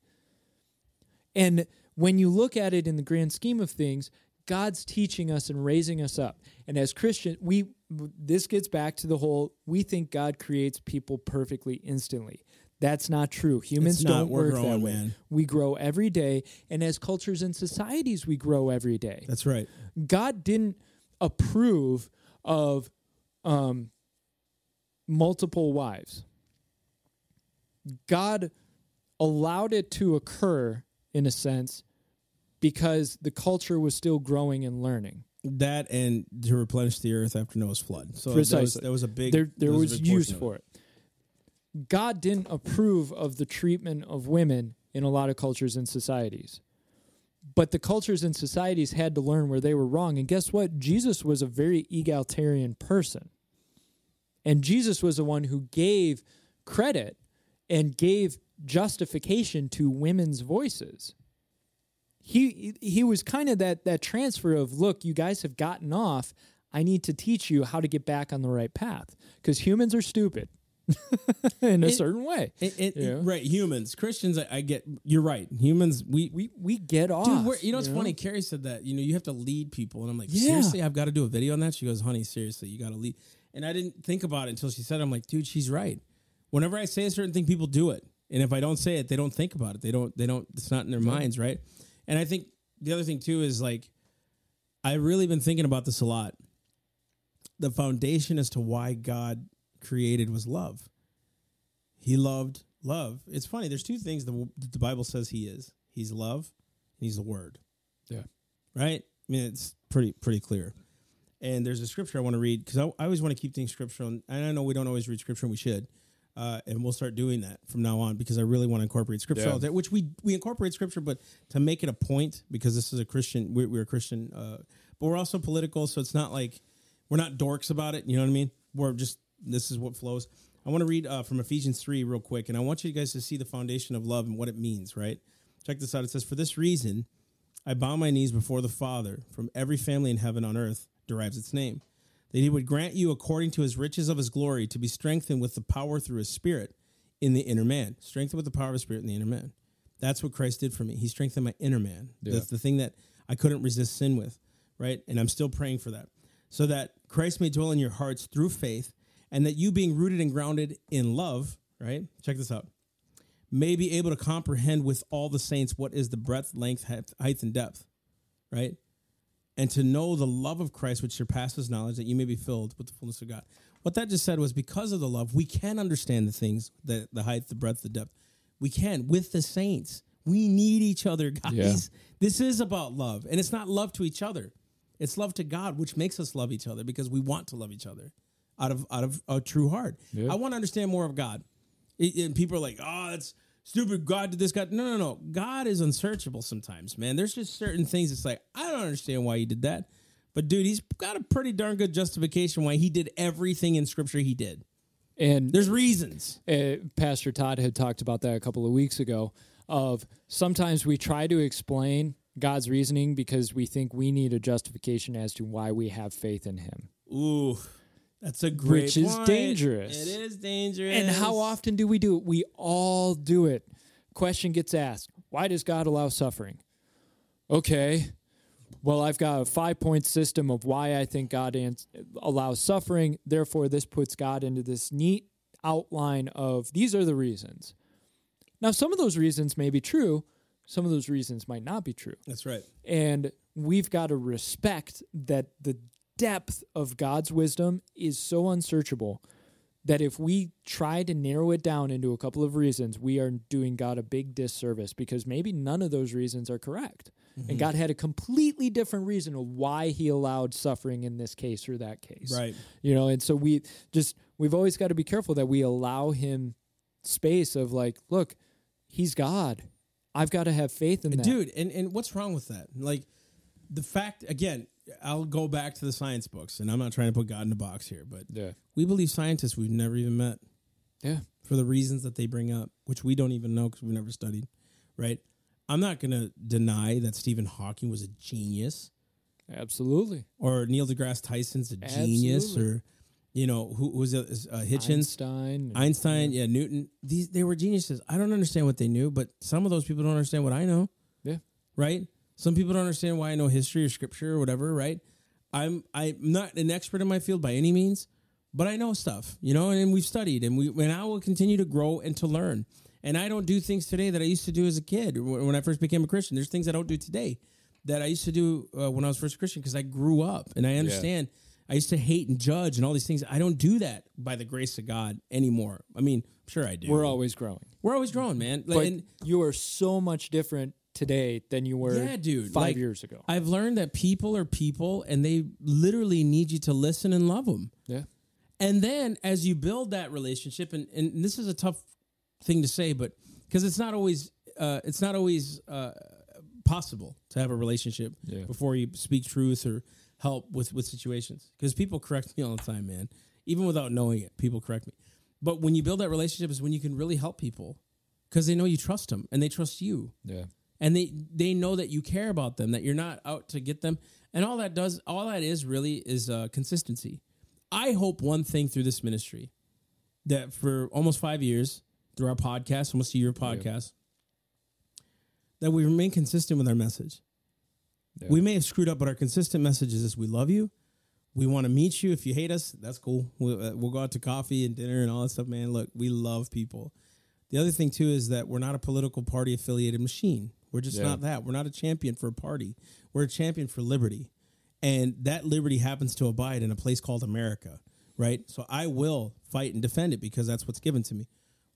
[SPEAKER 2] And when you look at it in the grand scheme of things, God's teaching us and raising us up. And as Christian, we this gets back to the whole we think God creates people perfectly instantly. That's not true. Humans
[SPEAKER 1] It's
[SPEAKER 2] don't
[SPEAKER 1] We're
[SPEAKER 2] work that way.
[SPEAKER 1] man.
[SPEAKER 2] We grow every day, and as cultures and societies, we grow every day.
[SPEAKER 1] That's right.
[SPEAKER 2] God didn't approve of um, multiple wives. God allowed it to occur in a sense because the culture was still growing and learning.
[SPEAKER 1] That and to replenish the earth after Noah's flood. So that was, that was a big.
[SPEAKER 2] there there was,
[SPEAKER 1] big
[SPEAKER 2] use for it. God didn't approve of the treatment of women in a lot of cultures and societies. But the cultures and societies had to learn where they were wrong. And guess what? Jesus was a very egalitarian person. And Jesus was the one who gave credit and gave justification to women's voices. He he was kind of that that transfer of look, you guys have gotten off. I need to teach you how to get back on the right path because humans are stupid in a
[SPEAKER 1] It-
[SPEAKER 2] certain way.
[SPEAKER 1] It, it,
[SPEAKER 2] Yeah.
[SPEAKER 1] Right, humans, Christians. I, I get. You're right. Humans, we
[SPEAKER 2] We we get off.
[SPEAKER 1] Dude, you know what's funny? Carrie said that. You know, you have to lead people, and I'm like,
[SPEAKER 2] Yeah.
[SPEAKER 1] seriously, I've got to do a video on that. She goes, honey, seriously, you got to lead. And I didn't think about it until she said, it. I'm like, dude, she's right. Whenever I say a certain thing, people do it, and if I don't say it, they don't think about it. They don't. They don't. It's not in their minds, right? And I think the other thing too is like, I've really been thinking about this a lot. The foundation as to why God created was love. He loved love. It's funny. There's two things the, the Bible says He is. He's love. And he's the Word.
[SPEAKER 2] Yeah.
[SPEAKER 1] Right. I mean, it's pretty pretty clear. And there's a scripture I want to read because I, I always want to keep things scriptural. And I know we don't always read scripture, and we should. Uh, and we'll start doing that from now on because I really want to incorporate scripture,
[SPEAKER 2] Yeah.
[SPEAKER 1] all day, which we we incorporate scripture, but to make it a point because this is a Christian, we're, we're a Christian, uh, but we're also political, so it's not like we're not dorks about it. You know what I mean? We're just this is what flows. I want to read uh, from Ephesians three real quick, and I want you guys to see the foundation of love and what it means. Right? Check this out. It says, "For this reason, I bow my knees before the Father. From every family in heaven on earth derives its name." That he would grant you according to his riches of his glory to be strengthened with the power through his spirit in the inner man. Strengthened with the power of his spirit in the inner man. That's what christ did for me. He strengthened my inner man. That's the thing that i couldn't resist sin with right? And i'm still praying for that. So that christ may dwell in your hearts through faith and that you being rooted and grounded in love right? Check this out. May be able to comprehend with all the saints what is the breadth length height and depth right and to know the love of Christ, which surpasses knowledge, that you may be filled with the fullness of God. What that just said was because of the love, we can understand the things, the, the height, the breadth, the depth. We can with the saints. We need each other, guys.
[SPEAKER 2] Yeah.
[SPEAKER 1] This is about love. And it's not love to each other. It's love to God, which makes us love each other because we want to love each other out of out of a true heart.
[SPEAKER 2] Yeah.
[SPEAKER 1] I want to understand more of God. It- and people are like, oh, that's stupid. God did this. God, no, no, no. God is unsearchable sometimes, man. There's just certain things. It's like I don't understand why he did that, but dude, he's got a pretty darn good justification why he did everything in Scripture he did.
[SPEAKER 2] and
[SPEAKER 1] There's reasons.
[SPEAKER 2] uh, Pastor Todd had talked about that a couple of weeks ago. Of sometimes we try to explain God's reasoning because we think we need a justification as to why we have faith in Him.
[SPEAKER 1] Ooh, that's a great
[SPEAKER 2] Which is
[SPEAKER 1] point.
[SPEAKER 2] dangerous.
[SPEAKER 1] It is dangerous.
[SPEAKER 2] And how often do we do it? We all do it. Question gets asked why does God allow suffering? Okay, well, I've got a five point system of why I think God ans- allows suffering. Therefore, this puts God into this neat outline of these are the reasons. Now, some of those reasons may be true, some of those reasons might not be true.
[SPEAKER 1] That's right.
[SPEAKER 2] And we've got to respect that the depth of God's wisdom is so unsearchable that if we try to narrow it down into a couple of reasons, we are doing God a big disservice because maybe none of those reasons are correct. And mm-hmm. God had a completely different reason of why he allowed suffering in this case or that case.
[SPEAKER 1] Right.
[SPEAKER 2] You know, and so we just we've always got to be careful that we allow him space of like, look, he's God. I've got to have faith in that.
[SPEAKER 1] dude and, and what's wrong with that like the fact again i'll go back to the science books and i'm not trying to put god in a box here but
[SPEAKER 2] Yeah.
[SPEAKER 1] we believe scientists we've never even met
[SPEAKER 2] Yeah.
[SPEAKER 1] for the reasons that they bring up which we don't even know because we've never studied right i'm not going to deny that stephen hawking was a genius
[SPEAKER 2] Absolutely.
[SPEAKER 1] or neil degrasse tyson's a genius
[SPEAKER 2] Absolutely.
[SPEAKER 1] or you know who who was it uh, hitchens
[SPEAKER 2] Einstein.
[SPEAKER 1] einstein yeah newton these they were geniuses i don't understand what they knew but some of those people don't understand what i know
[SPEAKER 2] Yeah.
[SPEAKER 1] right? Some people don't understand why I know history or scripture or whatever, right? I'm I'm not an expert in my field by any means, but I know stuff, you know, and we've studied and we and I will continue to grow and to learn. And I don't do things today that I used to do as a kid when I first became a Christian. There's things I don't do today that I used to do uh, when I was first a Christian because I grew up and I understand. I used to hate and judge and all these things. I don't do that by the grace of God anymore. I mean, sure I do.
[SPEAKER 2] We're always growing.
[SPEAKER 1] we're always growing, man. Like, and-
[SPEAKER 2] you are so much different today than you were
[SPEAKER 1] Yeah, dude.
[SPEAKER 2] five
[SPEAKER 1] like,
[SPEAKER 2] years ago.
[SPEAKER 1] I've learned that people are people and they literally need you to listen and love them.
[SPEAKER 2] yeah.
[SPEAKER 1] And then as you build that relationship, and, and this is a tough thing to say, but because it's not always uh, it's not always uh, possible to have a relationship
[SPEAKER 2] Yeah.
[SPEAKER 1] before you speak truth or help with with situations. Because people correct me all the time, man. Even without knowing it, people correct me. But when you build that relationship, is when you can really help people because they know you trust them and they trust you
[SPEAKER 2] Yeah.
[SPEAKER 1] And they they know that you care about them that you're not out to get them. And all that does all that is really is uh, consistency. I hope one thing through this ministry that for almost five years through our podcast almost a year podcast that we remain consistent with our message.
[SPEAKER 2] Yeah.
[SPEAKER 1] we may have screwed up but our consistent message is this we love you. We want to meet you. If you hate us that's cool. We'll, uh, we'll go out to coffee and dinner and all that stuff man. Look we love people. The other thing too is that we're not a political party affiliated machine. We're just
[SPEAKER 2] Yeah.
[SPEAKER 1] not that. We're not a champion for a party. We're a champion for liberty. And that liberty happens to abide in a place called America, right? So I will fight and defend it because that's what's given to me.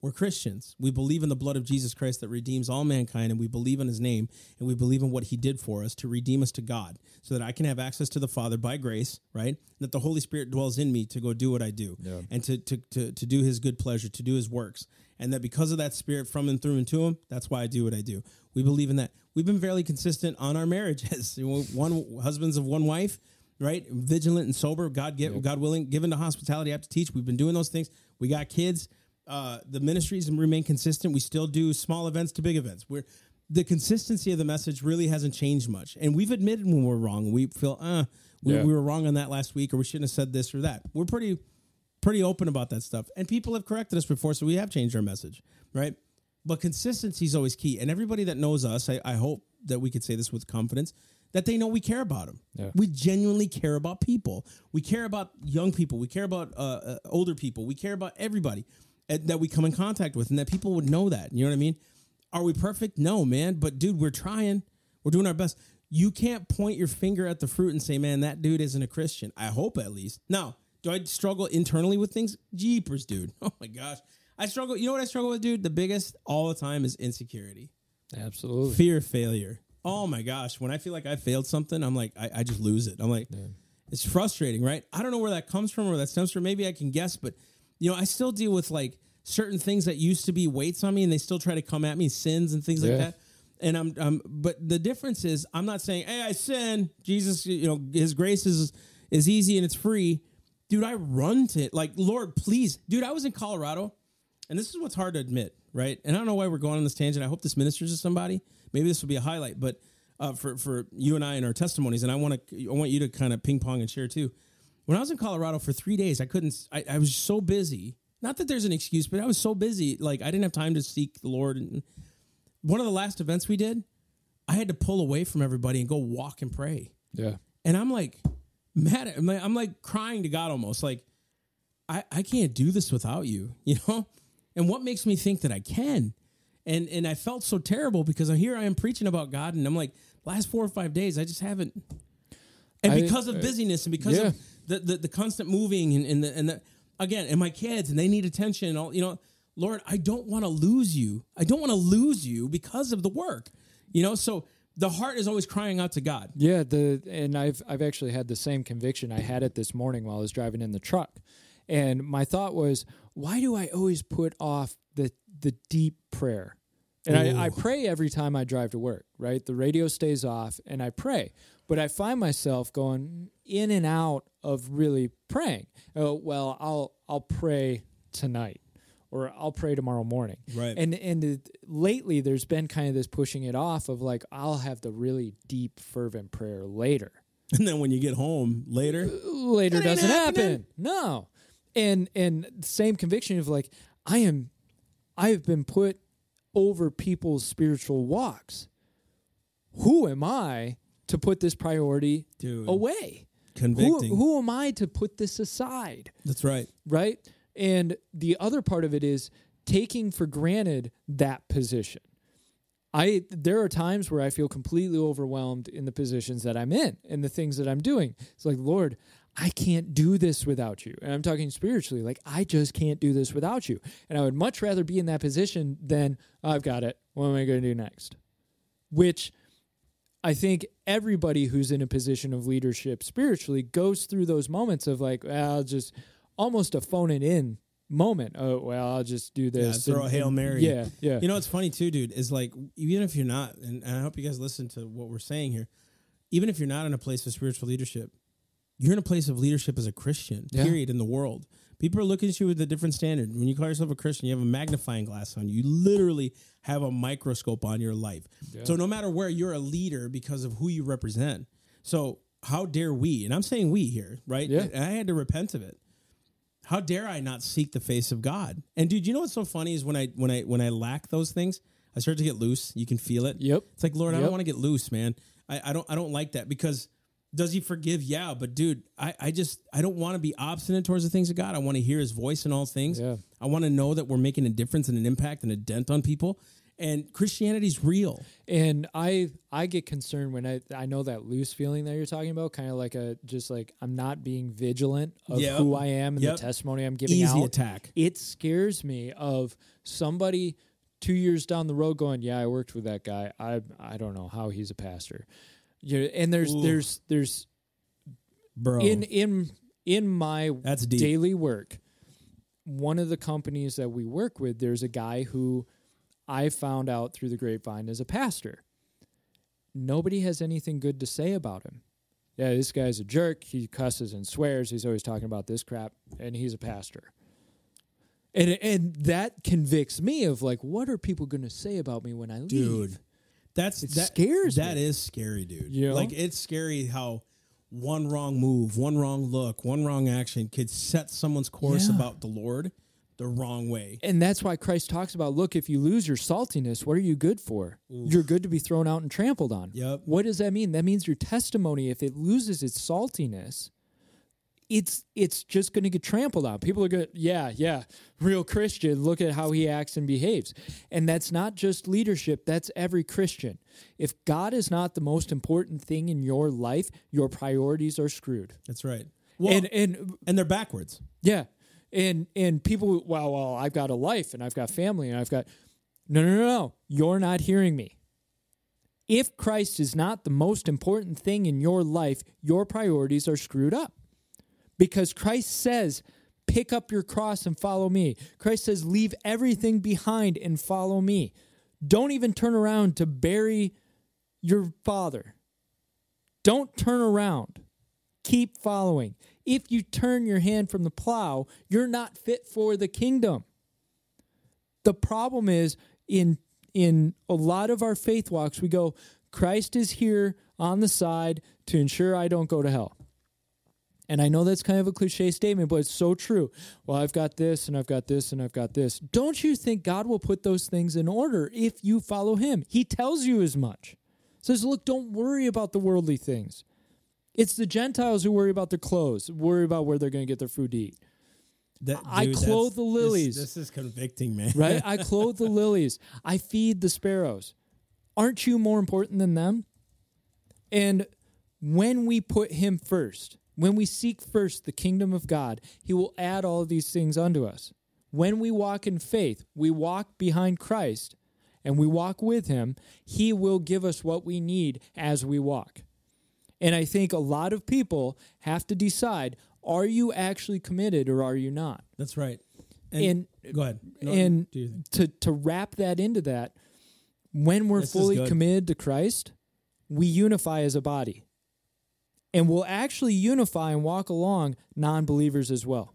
[SPEAKER 1] We're Christians. We believe in the blood of Jesus Christ that redeems all mankind, and we believe in his name, and we believe in what he did for us to redeem us to God so that I can have access to the Father by grace, right? And that the Holy Spirit dwells in me to go do what I do
[SPEAKER 2] Yeah.
[SPEAKER 1] and to, to, to, to do his good pleasure, to do his works. And that because of that spirit from and through and to him, that's why I do what I do. We believe in that. We've been fairly consistent on our marriages. one husbands of one wife, right? Vigilant and sober, God get, God willing, given to hospitality, I have to teach. We've been doing those things. We got kids. Uh, the ministries remain consistent. We still do small events to big events. We're the consistency of the message really hasn't changed much, and we've admitted when we're wrong. We feel, uh, we,
[SPEAKER 2] Yeah.
[SPEAKER 1] we were wrong on that last week, or we shouldn't have said this or that. We're pretty pretty open about that stuff. And people have corrected us before, so we have changed our message, right? But consistency is always key. And everybody that knows us, I, I hope that we could say this with confidence, that they know we care about them.
[SPEAKER 2] Yeah.
[SPEAKER 1] We genuinely care about people. We care about young people. We care about uh, uh, older people. We care about everybody that we come in contact with, and that people would know that. You know what I mean? Are we perfect? No, man. But dude, we're trying. We're doing our best. You can't point your finger at the fruit and say, "Man, that dude isn't a Christian." I hope at least. Now, do I struggle internally with things? Jeepers, dude. Oh my gosh, I struggle. You know what I struggle with, dude? The biggest all the time is insecurity,
[SPEAKER 2] Absolutely.
[SPEAKER 1] fear of failure. Oh my gosh, when I feel like I failed something, I'm like, I, I just lose it. I'm like, it's frustrating, right? I don't know where that comes from or where that stems from. Maybe I can guess, but you know, I still deal with like certain things that used to be weights on me, and they still try to come at me, sins and things like that. And I'm, I'm, but the difference is, I'm not saying, hey, I sin. Jesus, you know, His grace is is easy and it's free, dude. I run to it, like, Lord, please, dude. I was in Colorado, and this is what's hard to admit, right? And I don't know why we're going on this tangent. I hope this ministers to somebody. Maybe this will be a highlight, but uh, for for you and I and our testimonies, and I want to, I want you to kind of ping pong and share too. When I was in Colorado for three days, I couldn't. I, I was so busy. Not that there's an excuse, but I was so busy. Like I didn't have time to seek the Lord. And one of the last events we did, I had to pull away from everybody and go walk and pray.
[SPEAKER 2] Yeah.
[SPEAKER 1] And I'm like mad at I'm like, I'm like crying to God almost like I, I can't do this without you, you know? And what makes me think that I can? And and I felt so terrible because I'm here I am preaching about God and I'm like, last four or five days, I just haven't and
[SPEAKER 2] I-
[SPEAKER 1] because of
[SPEAKER 2] uh,
[SPEAKER 1] busyness and because
[SPEAKER 2] yeah.
[SPEAKER 1] of the, the, the constant moving and, and the and the again and my kids and they need attention and all you know, Lord, I don't want to lose you. I don't want to lose you because of the work. You know, so the heart is always crying out to God.
[SPEAKER 2] Yeah, the and I've I've actually had the same conviction. I had it this morning while I was driving in the truck. And my thought was, why do I always put off the the deep prayer? And I, I pray every time I drive to work, right? The radio stays off and I pray. But I find myself going in and out of really praying. Oh, well, I'll I'll pray tonight or I'll pray tomorrow morning.
[SPEAKER 1] Right.
[SPEAKER 2] And and it, lately there's been kind of this pushing it off of like I'll have the really deep fervent prayer later.
[SPEAKER 1] And then when you get home later,
[SPEAKER 2] Later doesn't
[SPEAKER 1] happening.
[SPEAKER 2] happen. No. And and same conviction of like I am I have been put over people's spiritual walks. Who am I to put this priority
[SPEAKER 1] Dude.
[SPEAKER 2] away? Who,
[SPEAKER 1] convicting.
[SPEAKER 2] who am I to put this aside?
[SPEAKER 1] That's right.
[SPEAKER 2] right? And the other part of it is taking for granted that position. I there are times where I feel completely overwhelmed in the positions that I'm in and the things that I'm doing. It's like, Lord, I can't do this without you. And I'm talking spiritually, like I just can't do this without you. And I would much rather be in that position than "Oh, I've got it. What am I going to do next? Which I think everybody who's in a position of leadership spiritually goes through those moments of like, well, I'll just almost a phone it in moment. Oh, well, I'll just do
[SPEAKER 1] Yeah,
[SPEAKER 2] this.
[SPEAKER 1] throw
[SPEAKER 2] and-
[SPEAKER 1] a Hail Mary.
[SPEAKER 2] Yeah, yeah.
[SPEAKER 1] You know what's funny too, dude, is like even if you're not, and I hope you guys listen to what we're saying here, even if you're not in a place of spiritual leadership, you're in a place of leadership as a Christian,
[SPEAKER 2] Yeah.
[SPEAKER 1] period, in the world. People are looking at you with a different standard. When you call yourself a Christian, you have a magnifying glass on you. You literally have a microscope on your life. So no matter where, you're a leader because of who you represent. So how dare we? And I'm saying we here, right?
[SPEAKER 2] Yeah.
[SPEAKER 1] And I had to repent of it how dare I not seek the face of God? And dude, you know what's so funny is when I when I when I lack those things, I start to get loose. You can feel it.
[SPEAKER 2] Yep.
[SPEAKER 1] It's like Lord, I don't want to get loose, man. I, I don't I don't like that because does he forgive? Yeah, but dude, I, I just I don't want to be obstinate towards the things of God. I want to hear his voice in all things.
[SPEAKER 2] Yeah.
[SPEAKER 1] I want to know that we're making a difference and an impact and a dent on people. And Christianity's real.
[SPEAKER 2] And I I get concerned when I I know that loose feeling that you're talking about, kind of like a just like I'm not being vigilant of
[SPEAKER 1] Yep.
[SPEAKER 2] who I am and
[SPEAKER 1] Yep.
[SPEAKER 2] the testimony I'm giving
[SPEAKER 1] Easy
[SPEAKER 2] out.
[SPEAKER 1] attack.
[SPEAKER 2] It scares me of somebody two years down the road going, "Yeah, I worked with that guy. I I don't know how he's a pastor." Yeah, and there's
[SPEAKER 1] Ooh.
[SPEAKER 2] there's there's
[SPEAKER 1] Bro.
[SPEAKER 2] in in in my
[SPEAKER 1] That's deep.
[SPEAKER 2] daily work one of the companies that we work with there's a guy who i found out through the grapevine is a pastor nobody has anything good to say about him yeah this guy's a jerk he cusses and swears he's always talking about this crap and he's a pastor and and that convicts me of like what are people going to say about me when i leave
[SPEAKER 1] dude. That's
[SPEAKER 2] It
[SPEAKER 1] that
[SPEAKER 2] scares
[SPEAKER 1] That
[SPEAKER 2] me.
[SPEAKER 1] is scary, dude.
[SPEAKER 2] You know?
[SPEAKER 1] Like it's scary how one wrong move, one wrong look, one wrong action could set someone's course
[SPEAKER 2] Yeah.
[SPEAKER 1] about the Lord the wrong way.
[SPEAKER 2] And that's why Christ talks about look, if you lose your saltiness, what are you good for? You're good to be thrown out and trampled on.
[SPEAKER 1] Yep.
[SPEAKER 2] What does that mean? That means your testimony, if it loses its saltiness, it's it's just going to get trampled on. People are going, yeah, yeah, real Christian. Look at how he acts and behaves, and that's not just leadership. That's every Christian. If God is not the most important thing in your life, your priorities are screwed.
[SPEAKER 1] That's right. Well,
[SPEAKER 2] and
[SPEAKER 1] and,
[SPEAKER 2] and
[SPEAKER 1] they're backwards.
[SPEAKER 2] yeah. And and people well, well, I've got a life and I've got family and I've got No, no, no, no. You're not hearing me. If Christ is not the most important thing in your life, your priorities are screwed up. Because Christ says, pick up your cross and follow me. Christ says, leave everything behind and follow me. Don't even turn around to bury your father. Don't turn around. Keep following. If you turn your hand from the plow, you're not fit for the kingdom. The problem is in in a lot of our faith walks we go Christ is here on the side to ensure I don't go to hell. And I know that's kind of a cliche statement, but it's so true. Well, I've got this and I've got this and I've got this. Don't you think God will put those things in order if you follow Him? He tells you as much. Says, look, don't worry about the worldly things. It's the Gentiles who worry about their clothes, worry about where they're going to get their food to eat.
[SPEAKER 1] That-
[SPEAKER 2] I clothe the
[SPEAKER 1] this-
[SPEAKER 2] lilies.
[SPEAKER 1] This, is convicting, man.
[SPEAKER 2] right? I clothe the lilies. I feed the sparrows. Aren't you more important than them? And when we put him first, when we seek first the kingdom of God, he will add all of these things unto us. When we walk in faith, we walk behind Christ and we walk with him, he will give us what we need as we walk. And I think a lot of people have to decide are you actually committed or are you not?
[SPEAKER 1] That's right.
[SPEAKER 2] And,
[SPEAKER 1] go ahead. No,
[SPEAKER 2] and
[SPEAKER 1] do your thing.
[SPEAKER 2] to to wrap that into that, when we're
[SPEAKER 1] This
[SPEAKER 2] fully committed to Christ, we unify as a body. And we'll actually unify and walk along non believers as well.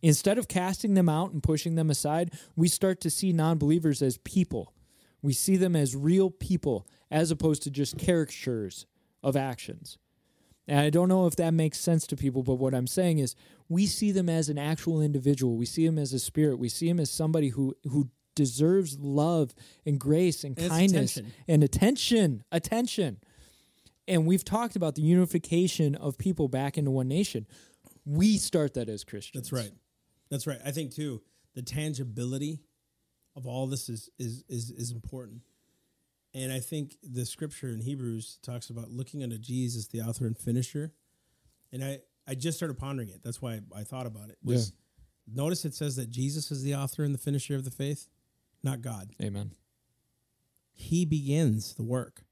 [SPEAKER 2] Instead of casting them out and pushing them aside, we start to see non believers as people. We see them as real people as opposed to just caricatures of actions. And I don't know if that makes sense to people, but what I'm saying is we see them as an actual individual. We see them as a spirit. We see them as somebody who who deserves love and grace and
[SPEAKER 1] And
[SPEAKER 2] kindness
[SPEAKER 1] attention.
[SPEAKER 2] and attention. Attention. And we've talked about the unification of people back into one nation. We start that as Christians.
[SPEAKER 1] That's right. That's right. I think too the tangibility of all this is is is is important. And I think the scripture in Hebrews talks about looking unto Jesus, the author and finisher. And I I just started pondering it. That's why I thought about it. Was notice it says that Jesus is the author and the finisher of the faith, not God.
[SPEAKER 2] Amen.
[SPEAKER 1] He begins the work.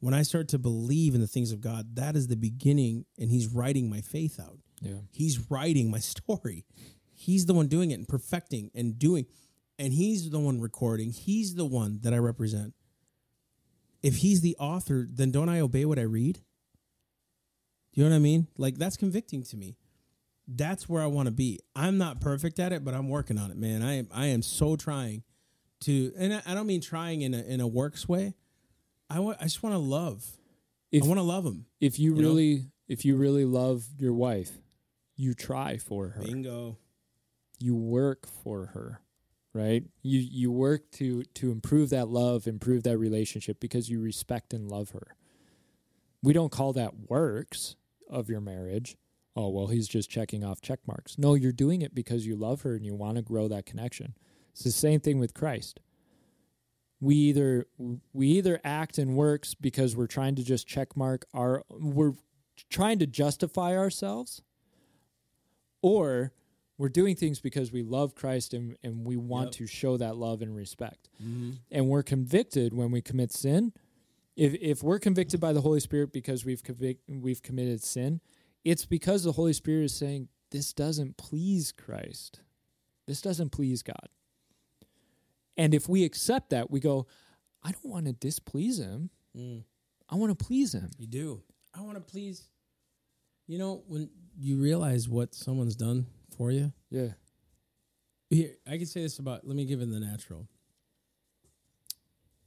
[SPEAKER 1] When I start to believe in the things of God, that is the beginning, and He's writing my faith out.
[SPEAKER 2] Yeah.
[SPEAKER 1] He's writing my story. He's the one doing it and perfecting and doing, and He's the one recording. He's the one that I represent. If He's the author, then don't I obey what I read? Do you know what I mean? Like that's convicting to me. That's where I want to be. I'm not perfect at it, but I'm working on it, man. I am. I am so trying to, and I, I don't mean trying in a in a works way. I want. I just want to love.
[SPEAKER 2] If-
[SPEAKER 1] I want to love him.
[SPEAKER 2] If you,
[SPEAKER 1] You know?
[SPEAKER 2] really if you really love your wife, you try for her.
[SPEAKER 1] Bingo.
[SPEAKER 2] you work for her right you you work to to improve that love improve that relationship because you respect and love her we don't call that works of your marriage oh well he's just checking off check marks no you're doing it because you love her and you want to grow that connection it's the same thing with christ we either we either act in works because we're trying to just check mark our we're trying to justify ourselves or we're doing things because we love Christ and, and we want
[SPEAKER 1] Yep.
[SPEAKER 2] to show that love and respect.
[SPEAKER 1] Mm-hmm.
[SPEAKER 2] And we're convicted when we commit sin. If, if we're convicted by the Holy Spirit because we've convic- we've committed sin, it's because the Holy Spirit is saying this doesn't please Christ. This doesn't please God. And if we accept that, we go, I don't want to displease him.
[SPEAKER 1] Mm.
[SPEAKER 2] I want to please him.
[SPEAKER 1] You do. I want to please. You know when you realize what someone's done for you.
[SPEAKER 2] Yeah.
[SPEAKER 1] Here, I can say this about. Let me give it the natural.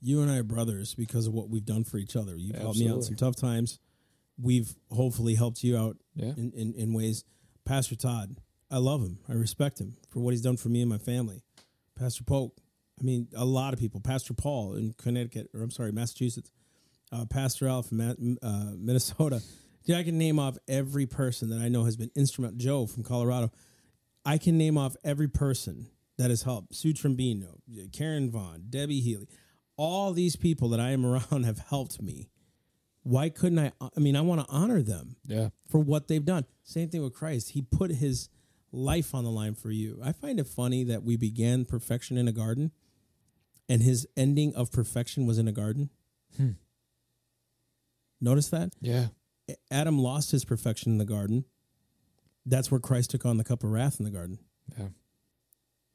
[SPEAKER 1] You and I are brothers because of what we've done for each other. You've helped me out in some tough times. We've hopefully helped you out
[SPEAKER 2] Yeah.
[SPEAKER 1] in, in, in ways. Pastor Todd, I love him. I respect him for what he's done for me and my family. Pastor Polk, I mean, a lot of people. Pastor Paul in Connecticut, or I'm sorry, Massachusetts. Uh, Pastor Al from uh, Minnesota. Yeah, I can name off every person that I know has been instrumental. Joe from Colorado. I can name off every person that has helped. Sue Trombino, Karen Vaughn, Debbie Healy. All these people that I am around have helped me. Why couldn't I? I mean, I want to honor them
[SPEAKER 2] Yeah.
[SPEAKER 1] for what they've done. Same thing with Christ. He put his life on the line for you. I find it funny that we began perfection in a garden and his ending of perfection was in a garden.
[SPEAKER 2] Hmm.
[SPEAKER 1] Notice that?
[SPEAKER 2] Yeah.
[SPEAKER 1] Adam lost his perfection in the garden. That's where Christ took on the cup of wrath in the garden.
[SPEAKER 2] Yeah.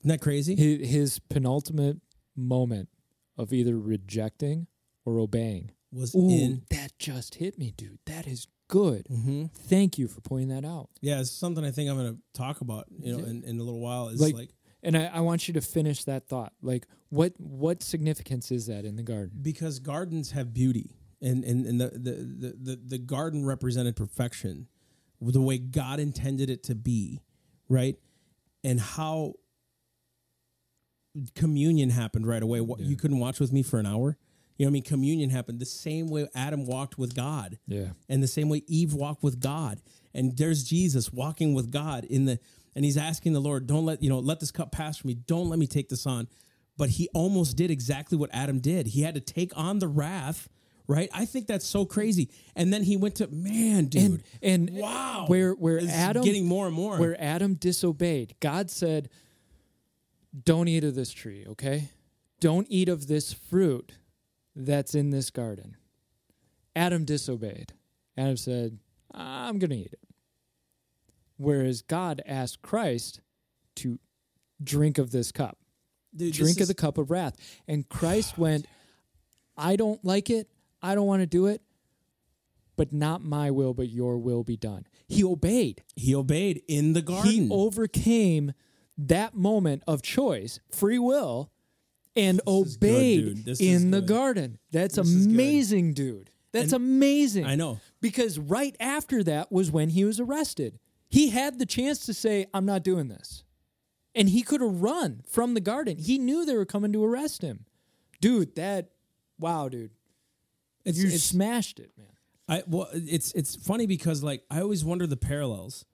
[SPEAKER 1] Isn't that crazy?
[SPEAKER 2] his, his penultimate moment of either rejecting or obeying.
[SPEAKER 1] Was
[SPEAKER 2] Ooh,
[SPEAKER 1] in.
[SPEAKER 2] that just hit me, dude. That is good.
[SPEAKER 1] Mm-hmm.
[SPEAKER 2] Thank you for pointing that out.
[SPEAKER 1] Yeah, it's something I think I'm going to talk about, you know, in, in a little while. Is
[SPEAKER 2] Like-
[SPEAKER 1] like
[SPEAKER 2] And I, I want you to finish that thought. Like, what what significance is that in the garden?
[SPEAKER 1] because gardens have beauty and and, and the, the, the, the, the garden represented perfection the way God intended it to be, right? And how communion happened right away. What you couldn't watch with me for an hour. You know what I mean? Communion happened the same way Adam walked with God.
[SPEAKER 2] Yeah.
[SPEAKER 1] And the same way Eve walked with God. And there's Jesus walking with God in the and he's asking the Lord, don't let, you know, let this cup pass from me. Don't let me take this on. But he almost did exactly what Adam did. He had to take on the wrath, right? I think that's so crazy. And then he went to man, dude.
[SPEAKER 2] And, and
[SPEAKER 1] wow.
[SPEAKER 2] where where
[SPEAKER 1] is
[SPEAKER 2] Adam
[SPEAKER 1] getting more and more.
[SPEAKER 2] where Adam disobeyed, God said, "Don't eat of this tree, okay? Don't eat of this fruit that's in this garden." Adam disobeyed. Adam said, "I'm going to eat it." Whereas God asked Christ to drink of this cup.
[SPEAKER 1] Dude, this
[SPEAKER 2] drink of
[SPEAKER 1] is-
[SPEAKER 2] the cup of wrath. And Christ went, I don't like it. I don't want to do it. But not my will, but your will be done. He obeyed.
[SPEAKER 1] he obeyed in the garden.
[SPEAKER 2] He overcame that moment of choice, free will, and
[SPEAKER 1] is good,
[SPEAKER 2] obeyed.
[SPEAKER 1] This is
[SPEAKER 2] in the garden. That's
[SPEAKER 1] This
[SPEAKER 2] amazing, dude. That's
[SPEAKER 1] And-
[SPEAKER 2] amazing.
[SPEAKER 1] I know.
[SPEAKER 2] Because right after that was when he was arrested. He had the chance to say, I'm not doing this. And he could have run from the garden. He knew they were coming to arrest him. Dude, that, wow, dude.
[SPEAKER 1] It's,
[SPEAKER 2] you
[SPEAKER 1] it's
[SPEAKER 2] smashed it, man.
[SPEAKER 1] I well, it's it's funny because like I always wonder the parallels.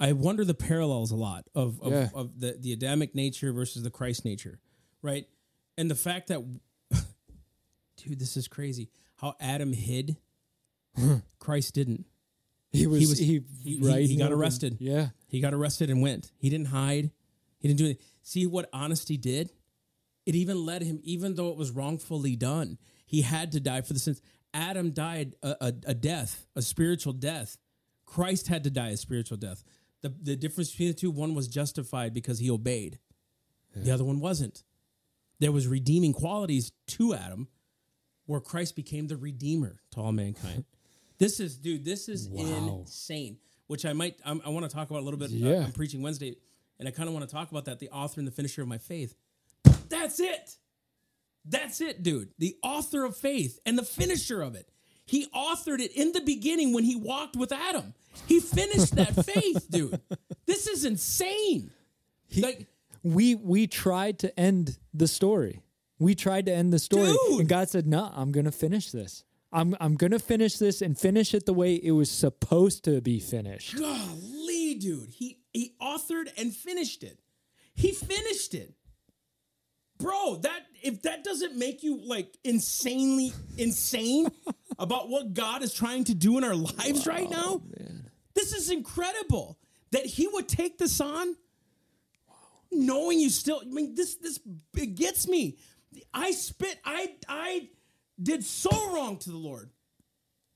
[SPEAKER 1] I wonder the parallels a lot of of,
[SPEAKER 2] Yeah.
[SPEAKER 1] of the the Adamic nature versus the Christ nature, right? And the fact that, dude, this is crazy. How Adam hid, Christ didn't.
[SPEAKER 2] He was,
[SPEAKER 1] was-
[SPEAKER 2] he,
[SPEAKER 1] he-
[SPEAKER 2] right
[SPEAKER 1] he got arrested.
[SPEAKER 2] Yeah.
[SPEAKER 1] He got arrested and went. He didn't hide. He didn't do anything. See what honesty did? It even led him, even though it was wrongfully done, he had to die for the sins. Adam died a, a, a death, a spiritual death. Christ had to die a spiritual death. The, the difference between the two, one was justified because he obeyed, the other one wasn't. There was redeeming qualities to Adam where Christ became the redeemer to all mankind. This is, dude, this is
[SPEAKER 2] Wow.
[SPEAKER 1] insane. Which I might, I'm, I want to talk about a little bit. uh,
[SPEAKER 2] Yeah.
[SPEAKER 1] I'm preaching Wednesday, and I kind of want to talk about that. The author and the finisher of my faith. That's it. That's it, dude. The author of faith and the finisher of it. He authored it in the beginning when he walked with Adam. He finished that faith, dude. This is insane. like,
[SPEAKER 2] we we tried to end the story. We tried to end the story,
[SPEAKER 1] Dude!
[SPEAKER 2] and God said, "No, I'm going to finish this. I'm I'm going to finish this and finish it the way it was supposed to be finished."
[SPEAKER 1] golly, dude. He he authored and finished it. He finished it. Bro, that if that doesn't make you like insanely insane about what God is trying to do in our lives right now, this is incredible that he would take this on knowing you still I mean this this it gets me. I spit I I did so wrong to the Lord.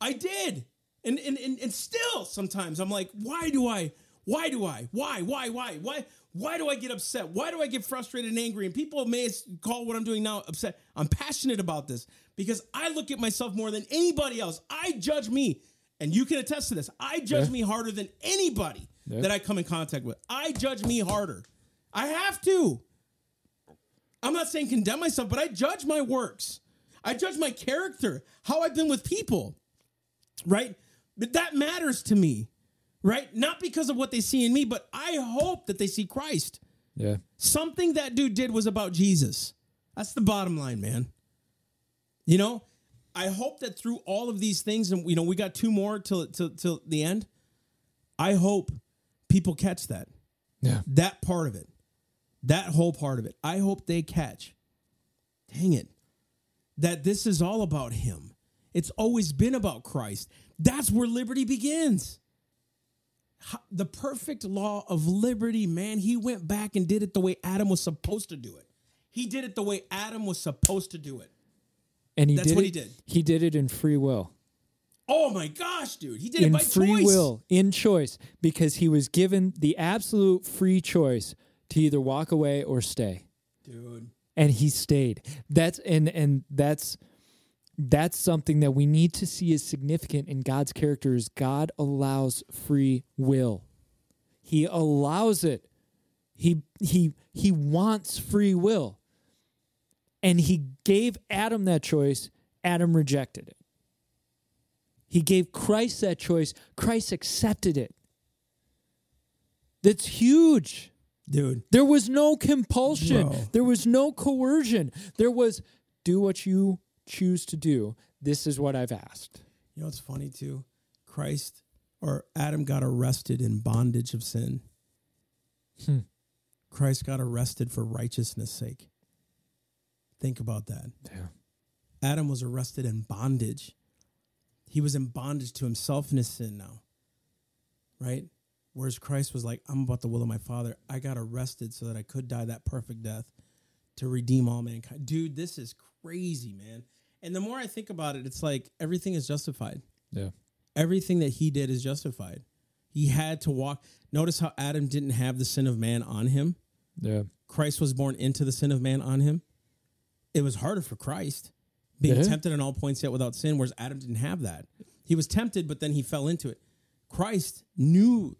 [SPEAKER 1] I did. And, and and and still sometimes I'm like, why do I? Why do I? Why? Why? Why? Why? Why do I get upset? Why do I get frustrated and angry? And people may call what I'm doing now upset. I'm passionate about this because I look at myself more than anybody else. I judge me, and you can attest to this. I judge
[SPEAKER 2] Yeah.
[SPEAKER 1] me harder than anybody
[SPEAKER 2] Yeah.
[SPEAKER 1] that I come in contact with. I judge me harder. I have to. I'm not saying condemn myself, but I judge my works. I judge my character, how I've been with people, right? But that matters to me, right? Not because of what they see in me, but I hope that they see Christ.
[SPEAKER 2] Yeah.
[SPEAKER 1] Something that dude did was about Jesus. That's the bottom line, man. You know, I hope that through all of these things, and you know, we got two more till till till the end. I hope people catch that
[SPEAKER 2] Yeah.
[SPEAKER 1] that part of it, that whole part of it. I hope they catch. Dang it. That this is all about Him. It's always been about Christ. That's where liberty begins. The perfect law of liberty, man. He went back and did it the way Adam was supposed to do it. He did it the way Adam was supposed to do it.
[SPEAKER 2] And he
[SPEAKER 1] That's
[SPEAKER 2] did
[SPEAKER 1] what
[SPEAKER 2] it,
[SPEAKER 1] he did.
[SPEAKER 2] He did it in free will.
[SPEAKER 1] Oh my gosh, dude. He did it
[SPEAKER 2] in
[SPEAKER 1] by
[SPEAKER 2] free
[SPEAKER 1] choice.
[SPEAKER 2] will, in choice, because he was given the absolute free choice to either walk away or stay.
[SPEAKER 1] Dude.
[SPEAKER 2] And he stayed that's and and that's that's something that we need to see as significant in God's character is God allows free will. He allows it. He he he wants free will. And he gave Adam that choice. Adam rejected it. He gave Christ that choice. Christ accepted it. That's huge.
[SPEAKER 1] Dude.
[SPEAKER 2] There was no compulsion.
[SPEAKER 1] Bro.
[SPEAKER 2] There was no coercion. There was do what you choose to do. This is what I've asked.
[SPEAKER 1] You know what's funny too? Christ or Adam got arrested in bondage of sin.
[SPEAKER 2] Hmm.
[SPEAKER 1] Christ got arrested for righteousness' sake. Think about that.
[SPEAKER 2] Yeah.
[SPEAKER 1] Adam was arrested in bondage. He was in bondage to himself and his sin now. Right? Whereas Christ was like, I'm about the will of my Father. I got arrested so that I could die that perfect death to redeem all mankind. Dude, this is crazy, man. And the more I think about it, it's like everything is justified.
[SPEAKER 2] Yeah.
[SPEAKER 1] Everything that he did is justified. He had to walk. Notice how Adam didn't have the sin of man on him.
[SPEAKER 2] Yeah.
[SPEAKER 1] Christ was born into the sin of man on him. It was harder for Christ being tempted in all points yet without sin, whereas Adam didn't have that. He was tempted, but then he fell into it. Christ knew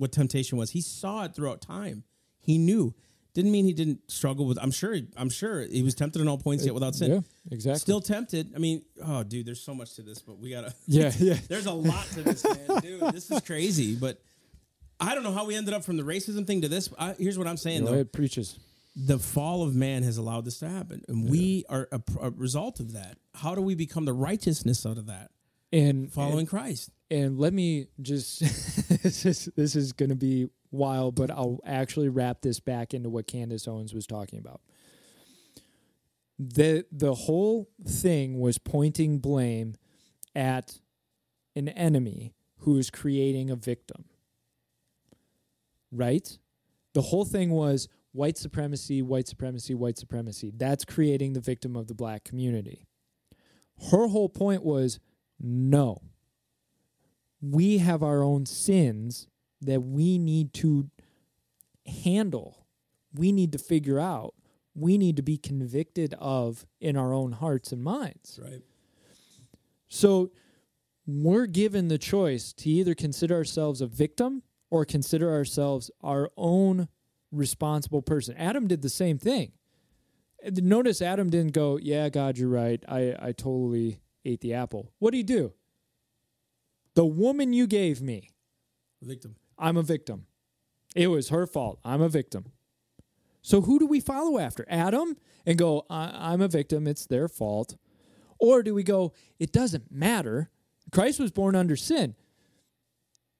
[SPEAKER 1] what temptation was. He saw it throughout time. He knew. Didn't mean he didn't struggle with. I'm sure. I'm sure he was tempted in all points yet without sin.
[SPEAKER 2] Yeah, exactly.
[SPEAKER 1] Still tempted. I mean, oh, dude, there's so much to this, but we gotta.
[SPEAKER 2] Yeah, yeah.
[SPEAKER 1] There's a lot to this, man, dude. This is crazy, but I don't know how we ended up from the racism thing to this. I, here's what I'm saying
[SPEAKER 2] Go
[SPEAKER 1] though:
[SPEAKER 2] ahead, preaches.
[SPEAKER 1] the fall of man has allowed this to happen, and we are a, a result of that. How do we become the righteousness out of that?
[SPEAKER 2] And
[SPEAKER 1] Following Christ.
[SPEAKER 2] And let me just this is this is going to be wild, but I'll actually wrap this back into what Candace Owens was talking about. the The whole thing was pointing blame at an enemy who is creating a victim. Right? The whole thing was white supremacy, white supremacy, white supremacy. That's creating the victim of the black community. Her whole point was no we have our own sins that we need to handle. We need to figure out. We need to be convicted of in our own hearts and minds.
[SPEAKER 1] Right.
[SPEAKER 2] So we're given the choice to either consider ourselves a victim or consider ourselves our own responsible person. Adam did the same thing. Notice Adam didn't go, Yeah, God, you're right. I, I totally ate the apple. What did he do? The woman you gave me,
[SPEAKER 1] Victim.
[SPEAKER 2] I'm a victim. It was her fault. I'm a victim. So who do we follow after? Adam and go, I- I'm a victim. It's their fault. Or do we go, it doesn't matter. Christ was born under sin.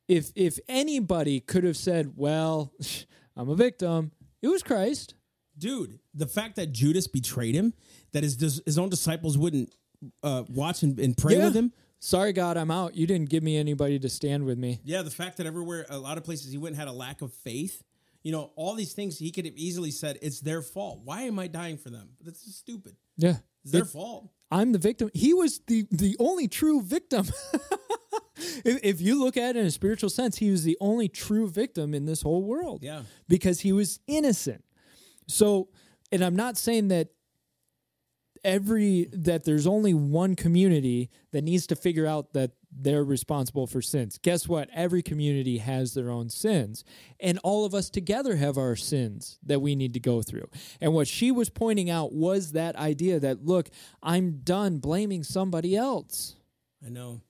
[SPEAKER 2] If if anybody could have said, well, I'm a victim, it was Christ.
[SPEAKER 1] Dude, the fact that Judas betrayed him, that his his own disciples wouldn't uh, watch and, and pray
[SPEAKER 2] Yeah.
[SPEAKER 1] with him.
[SPEAKER 2] Sorry, God, I'm out. You didn't give me anybody to stand with me.
[SPEAKER 1] Yeah, the fact that everywhere, a lot of places he went and had a lack of faith. You know, all these things he could have easily said, it's their fault. Why am I dying for them? That's just stupid.
[SPEAKER 2] Yeah.
[SPEAKER 1] It's their fault.
[SPEAKER 2] I'm the victim. He was the the only true victim. if, if you look at it in a spiritual sense, he was the only true victim in this whole world.
[SPEAKER 1] Yeah.
[SPEAKER 2] Because he was innocent. So, and I'm not saying that every that there's only one community that needs to figure out that they're responsible for sins. Guess what? Every community has their own sins, and all of us together have our sins that we need to go through. And what she was pointing out was that idea that look, I'm done blaming somebody else.
[SPEAKER 1] I know.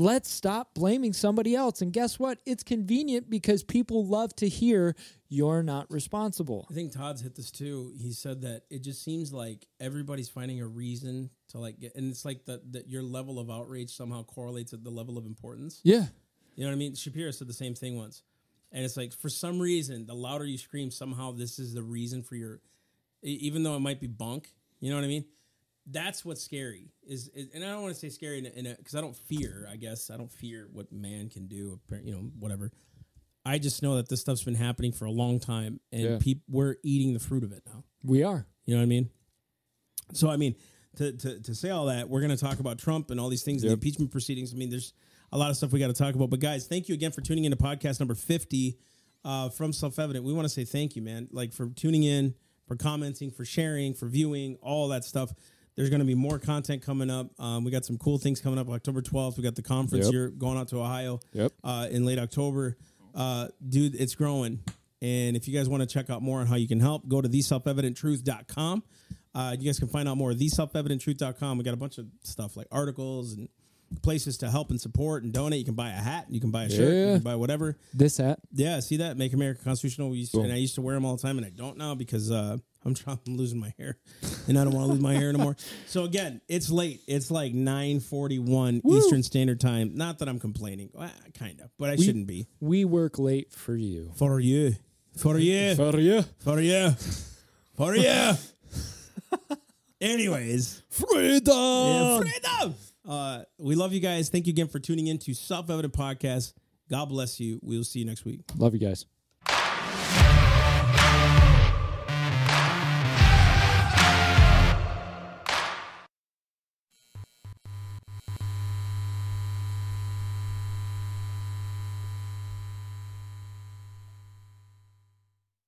[SPEAKER 2] Let's stop blaming somebody else. And guess what? It's convenient because people love to hear you're not responsible.
[SPEAKER 1] I think Todd's hit this too. He said that it just seems like everybody's finding a reason to like get, and it's like that that your level of outrage somehow correlates with the level of importance.
[SPEAKER 2] Yeah.
[SPEAKER 1] You know what I mean? Shapiro said the same thing once, and it's like for some reason, the louder you scream, somehow this is the reason for your, even though it might be bunk. You know what I mean? That's what's scary. Is, is and I don't want to say scary in a because I don't fear. I guess I don't fear what man can do. You know, whatever. I just know that this stuff's been happening for a long time, and
[SPEAKER 2] Yeah.
[SPEAKER 1] peop, we're eating the fruit of it now.
[SPEAKER 2] We are.
[SPEAKER 1] You know what I mean? So I mean, to to, to say all that, we're going to talk about Trump and all these things, the impeachment proceedings. I mean, there's a lot of stuff we got to talk about. But guys, thank you again for tuning in to podcast number fifty uh, from Self Evident. We want to say thank you, man. Like for tuning in, for commenting, for sharing, for viewing, all that stuff. There's going to be more content coming up. Um, we got some cool things coming up. October 12th, we got the conference
[SPEAKER 2] Yep.
[SPEAKER 1] here going out to Ohio
[SPEAKER 2] Yep.
[SPEAKER 1] uh, in late October. Uh, dude, it's growing. And if you guys want to check out more on how you can help, go to theselfevidenttruth.com. Uh, you guys can find out more at theselfevidenttruth.com. We got a bunch of stuff like articles and places to help and support and donate. You can buy a hat, you can buy a shirt, you can buy whatever.
[SPEAKER 2] This hat.
[SPEAKER 1] Yeah, see that? Make America Constitutional. We used to, and I used to wear them all the time, and I don't now because uh, I'm trying. I'm losing my hair, and I don't want to lose my hair anymore. So again, it's late. It's like 9:41 Eastern Standard Time. Not that I'm complaining, well, kind of, but I shouldn't be.
[SPEAKER 2] We work late for you.
[SPEAKER 1] For you, for you,
[SPEAKER 2] For you.
[SPEAKER 1] for you, for you. Anyways,
[SPEAKER 2] Freedom.
[SPEAKER 1] yeah, freedom. Uh, we love you guys. Thank you again for tuning in to Self Evident Podcast. God bless you. We'll see you next week.
[SPEAKER 2] Love you guys.